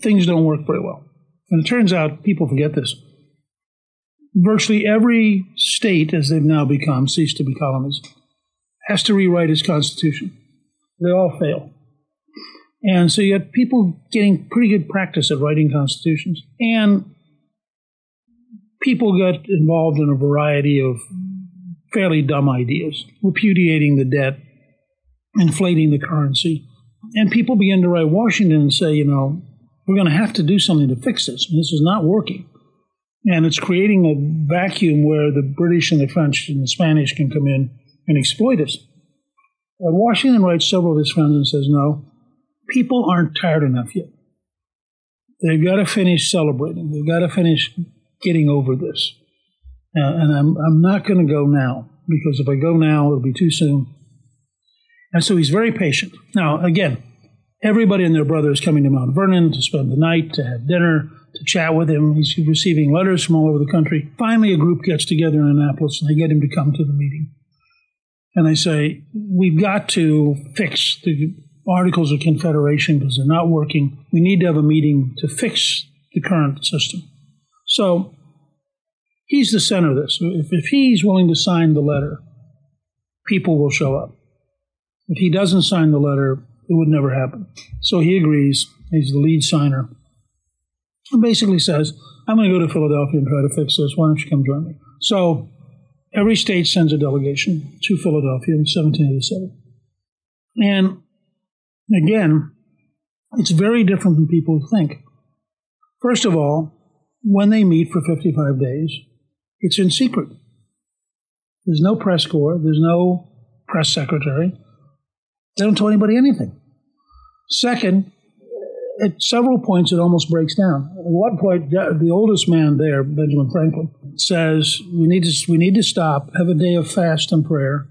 Speaker 8: things don't work very well. And it turns out, people forget this. Virtually every state, as they've now become, ceased to be colonies, has to rewrite its constitution. They all fail. And so you have people getting pretty good practice at writing constitutions. And people got involved in a variety of fairly dumb ideas, repudiating the debt, inflating the currency. And people began to write Washington and say, you know, we're going to have to do something to fix this. This is not working. And it's creating a vacuum where the British and the French and the Spanish can come in and exploit us. And Washington writes several of his friends and says, no, people aren't tired enough yet. They've got to finish celebrating. They've got to finish getting over this. Uh, and I'm, I'm not going to go now because if I go now, it'll be too soon. And so he's very patient. Now, again, everybody and their brother is coming to Mount Vernon to spend the night, to have dinner, to chat with him. He's receiving letters from all over the country. Finally, a group gets together in Annapolis and they get him to come to the meeting. And they say, We've got to fix the Articles of Confederation because they're not working. We need to have a meeting to fix the current system. So he's the center of this. If, if he's willing to sign the letter, people will show up. If he doesn't sign the letter, it would never happen. So he agrees. He's the lead signer. And basically says, I'm going to go to Philadelphia and try to fix this. Why don't you come join me? So every state sends a delegation to Philadelphia in 1787. And again, it's very different than people think. First of all, when they meet for 55 days, it's in secret. There's no press corps, there's no press secretary. They don't tell anybody anything. Second, at several points it almost breaks down. At one point, the oldest man there, Benjamin Franklin, says we need to we need to stop, have a day of fast and prayer,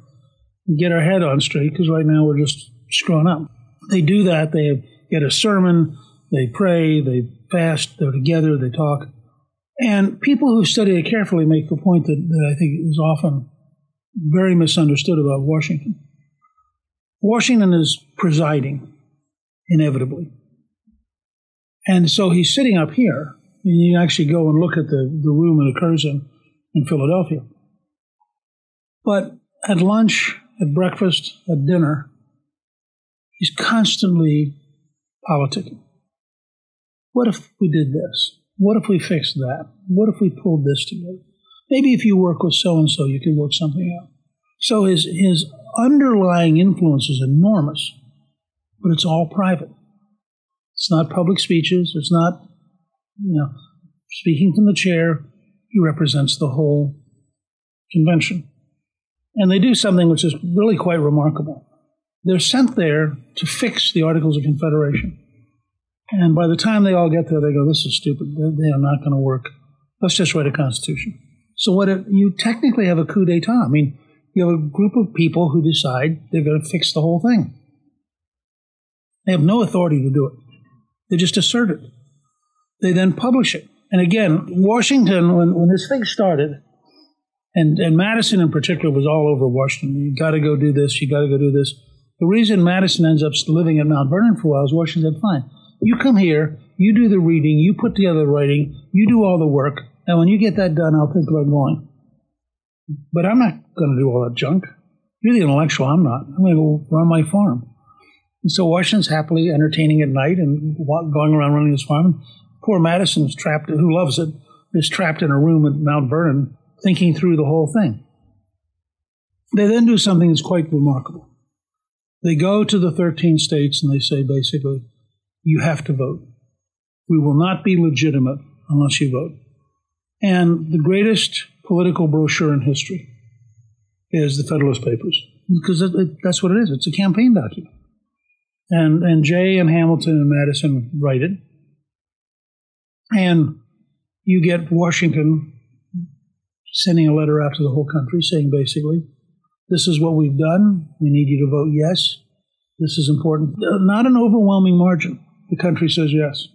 Speaker 8: and get our head on straight because right now we're just screwing up. They do that. They get a sermon, they pray, they fast, they're together, they talk. And people who study it carefully make the point that, that I think is often very misunderstood about Washington. Washington is presiding, inevitably. And so he's sitting up here, and you actually go and look at the, the room it occurs in in Philadelphia. But at lunch, at breakfast, at dinner, he's constantly politicking. What if we did this? What if we fixed that? What if we pulled this together? Maybe if you work with so and so, you could work something out. So his, his underlying influence is enormous, but it's all private. It's not public speeches. It's not, you know, speaking from the chair. He represents the whole convention. And they do something which is really quite remarkable. They're sent there to fix the Articles of Confederation. And by the time they all get there, they go, this is stupid. They are not going to work. Let's just write a constitution. So what if, you technically have a coup d'etat. I mean, you have a group of people who decide they're going to fix the whole thing. They have no authority to do it. They just assert it. They then publish it. And again, Washington, when, when this thing started, and, and Madison in particular was all over Washington. You got to go do this. You got to go do this. The reason Madison ends up living at Mount Vernon for a while is Washington said, fine, you come here, you do the reading, you put together the writing, you do all the work, and when you get that done, I'll think about going. But I'm not going to do all that junk. You're the intellectual, I'm not. I'm going to go run my farm. And so Washington's happily entertaining at night and going around running his farm. Poor Madison's trapped, who loves it, is trapped in a room at Mount Vernon thinking through the whole thing. They then do something that's quite remarkable. They go to the 13 states and they say basically, you have to vote. We will not be legitimate unless you vote. And the greatest political brochure in history is the Federalist Papers, because it, it, that's what it is. It's a campaign document. And, and Jay and Hamilton and Madison write it. And you get Washington sending a letter out to the whole country saying basically, this is what we've done. We need you to vote yes. This is important. Not an overwhelming margin. The country says yes.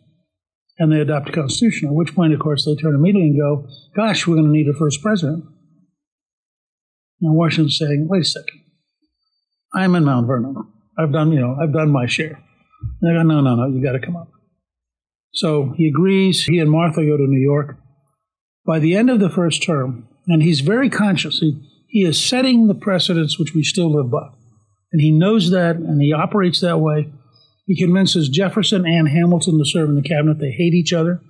Speaker 8: and they adopt a constitution. At which point, of course, they turn immediately and go, "Gosh, we're going to need a first president." Now Washington's saying, "Wait a second, I'm in Mount Vernon. I've done, you know, I've done my share." And they go, "No, no, no, you got to come up." So he agrees. He and Martha go to New York. By the end of the first term, and he's very conscious. He, he is setting the precedents which we still live by. And he knows that, and he operates that way. He convinces Jefferson and Hamilton to serve in the cabinet. They hate each other.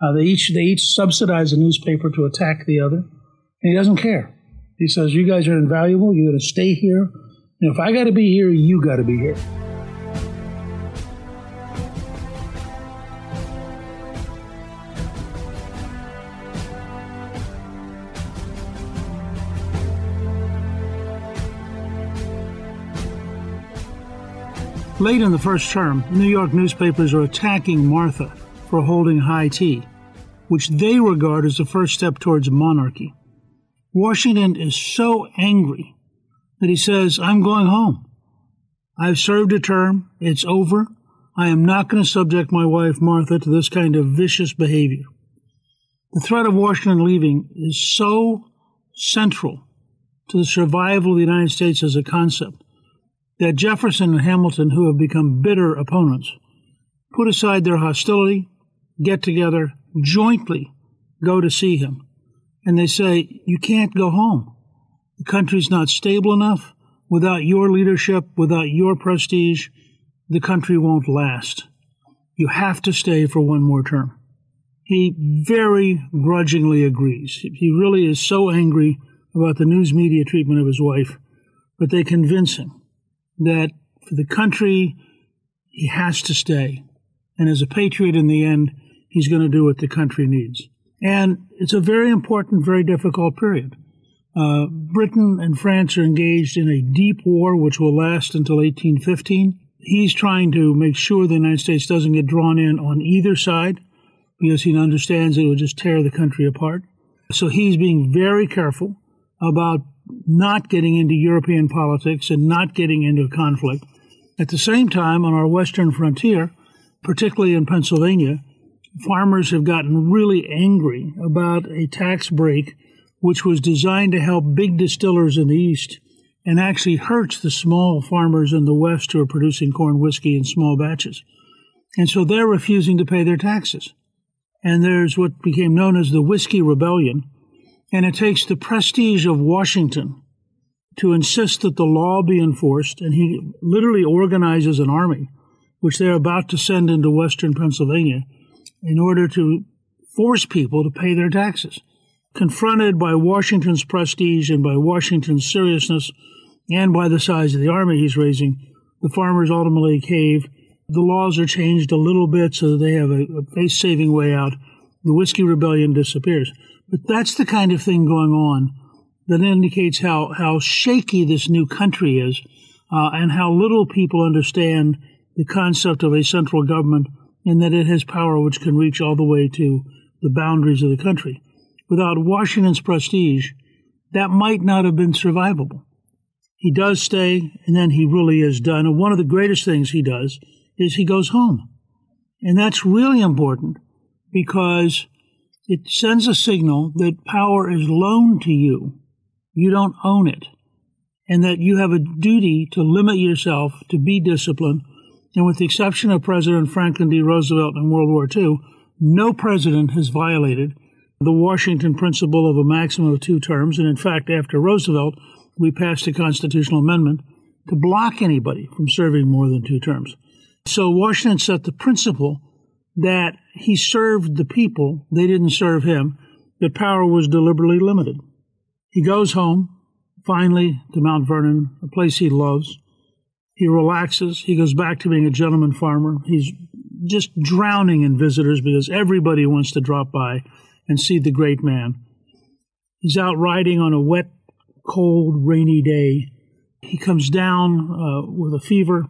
Speaker 8: Uh, they each they each subsidize a newspaper to attack the other, and he doesn't care. He says, "You guys are invaluable. You're going to stay here. If I got to be here, you got to be here." Late in the first term, New York newspapers are attacking Martha for holding high tea, which they regard as the first step towards monarchy. Washington is so angry that he says, I'm going home. I've served a term. It's over. I am not going to subject my wife, Martha, to this kind of vicious behavior. The threat of Washington leaving is so central to the survival of the United States as a concept that Jefferson and Hamilton, who have become bitter opponents, put aside their hostility, get together, jointly go to see him. And they say, You can't go home. The country's not stable enough. Without your leadership, without your prestige, the country won't last. You have to stay for one more term. He very grudgingly agrees. He really is so angry about the news media treatment of his wife, but they convince him that for the country, he has to stay. And as a patriot in the end, he's going to do what the country needs. And it's a very important, very difficult period. Uh, Britain and France are engaged in a deep war which will last until 1815. He's trying to make sure the United States doesn't get drawn in on either side because he understands it would just tear the country apart. So he's being very careful about not getting into European politics and not getting into conflict. At the same time, on our western frontier, particularly in Pennsylvania, farmers have gotten really angry about a tax break which was designed to help big distillers in the east and actually hurts the small farmers in the west who are producing corn whiskey in small batches. And so they're refusing to pay their taxes. And there's what became known as the Whiskey Rebellion, and it takes the prestige of Washington to insist that the law be enforced. And he literally organizes an army, which they're about to send into western Pennsylvania, in order to force people to pay their taxes. Confronted by Washington's prestige and by Washington's seriousness and by the size of the army he's raising, the farmers ultimately cave. The laws are changed a little bit so that they have a, a face saving way out. The Whiskey Rebellion disappears. But that's the kind of thing going on that indicates how, how shaky this new country is uh, and how little people understand the concept of a central government and that it has power which can reach all the way to the boundaries of the country. Without Washington's prestige, that might not have been survivable. He does stay, and then he really is done. And one of the greatest things he does is he goes home. And that's really important because it sends a signal that power is loaned to you. You don't own it. And that you have a duty to limit yourself, to be disciplined. And with the exception of President Franklin D. Roosevelt in World War II, no president has violated the Washington principle of a maximum of two terms. And in fact, after Roosevelt, we passed a constitutional amendment to block anybody from serving more than two terms. So Washington set the principle that he served the people, they didn't serve him, that power was deliberately limited. He goes home, finally, to Mount Vernon, a place he loves. He relaxes. He goes back to being a gentleman farmer. He's just drowning in visitors because everybody wants to drop by and see the great man. He's out riding on a wet, cold, rainy day. He comes down uh, with a fever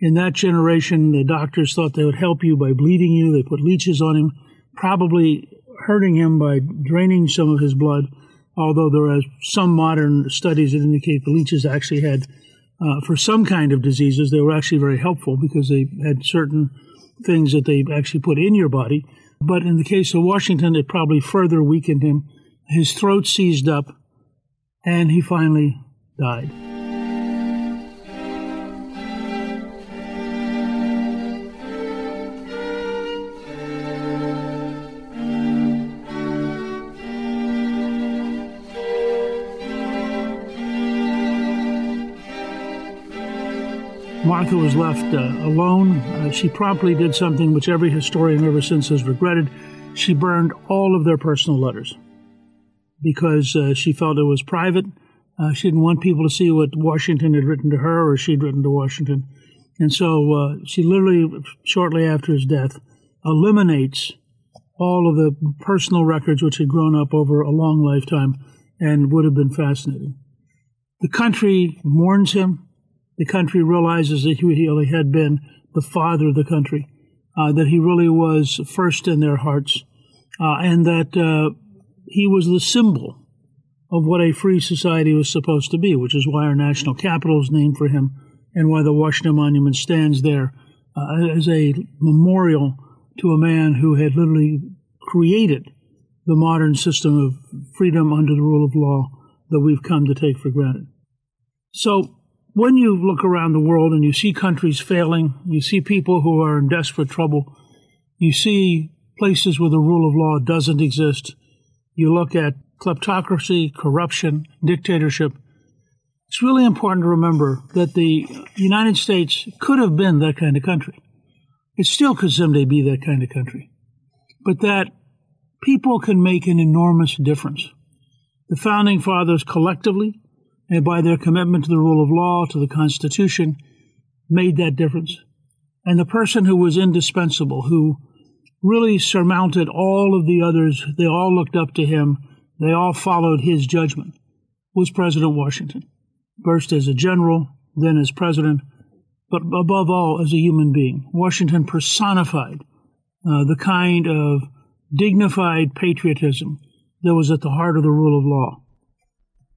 Speaker 8: in that generation, the doctors thought they would help you by bleeding you. They put leeches on him, probably hurting him by draining some of his blood. Although there are some modern studies that indicate the leeches actually had, uh, for some kind of diseases, they were actually very helpful because they had certain things that they actually put in your body. But in the case of Washington, it probably further weakened him. His throat seized up, and he finally died. Martha was left uh, alone. Uh, she promptly did something which every historian ever since has regretted. She burned all of their personal letters because uh, she felt it was private. She didn't want people to see what Washington had written to her or she'd written to Washington. And so uh, she literally, shortly after his death, eliminates all of the personal records which had grown up over a long lifetime and would have been fascinating. The country mourns him the country realizes that he really had been the father of the country, uh, that he really was first in their hearts, uh, and that uh, he was the symbol of what a free society was supposed to be, which is why our national capital is named for him and why the Washington Monument stands there uh, as a memorial to a man who had literally created the modern system of freedom under the rule of law that we've come to take for granted. So, when you look around the world and you see countries failing, you see people who are in desperate trouble, you see places where the rule of law doesn't exist, you look at kleptocracy, corruption, dictatorship. It's really important to remember that the United States could have been that kind of country. It still could someday be that kind of country. But that people can make an enormous difference. The founding fathers collectively and by their commitment to the rule of law, to the Constitution, made that difference. And the person who was indispensable, who really surmounted all of the others, they all looked up to him, they all followed his judgment, was President Washington. First as a general, then as president, but above all as a human being. Washington personified uh, the kind of dignified patriotism that was at the heart of the rule of law.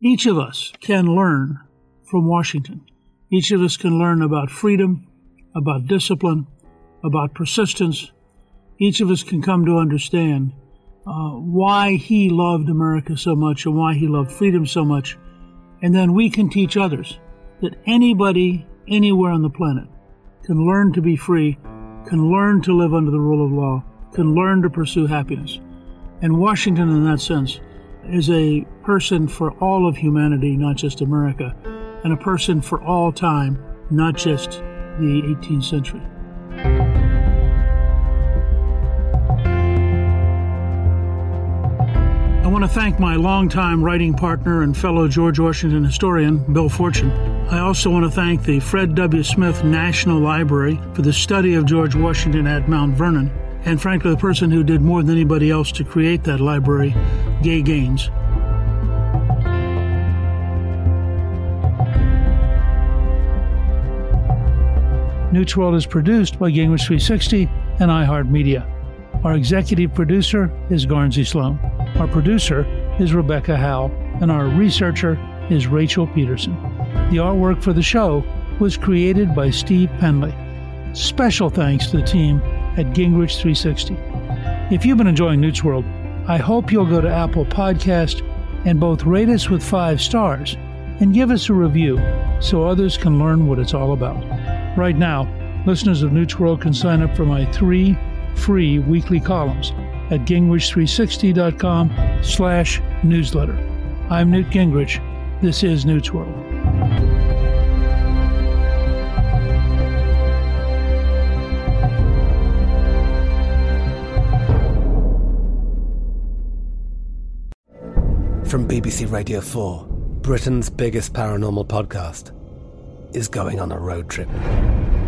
Speaker 8: Each of us can learn from Washington. Each of us can learn about freedom, about discipline, about persistence. Each of us can come to understand uh, why he loved America so much and why he loved freedom so much. And then we can teach others that anybody, anywhere on the planet, can learn to be free, can learn to live under the rule of law, can learn to pursue happiness. And Washington, in that sense, is a person for all of humanity, not just America, and a person for all time, not just the 18th century. I want to thank my longtime writing partner and fellow George Washington historian, Bill Forstchen. I also want to thank the Fred W. Smith National Library for the study of George Washington at Mount Vernon and frankly, the person who did more than anybody else to create that library, Gay Gaines. Newt's World is produced by Gingrich 360 and iHeartMedia. Our executive producer is Guernsey Sloan. Our producer is Rebecca Howe, and our researcher is Rachel Peterson. The artwork for the show was created by Steve Penley. Special thanks to the team at Gingrich 360. If you've been enjoying Newt's World, I hope you'll go to Apple Podcast and both rate us with five stars and give us a review so others can learn what it's all about. Right now, listeners of Newt's World can sign up for my three free weekly columns at gingrich360.com slash newsletter. I'm Newt Gingrich. This is Newt's World.
Speaker 12: From BBC Radio 4, Britain's biggest paranormal podcast is going on a road trip.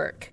Speaker 13: work.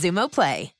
Speaker 13: Xumo Play.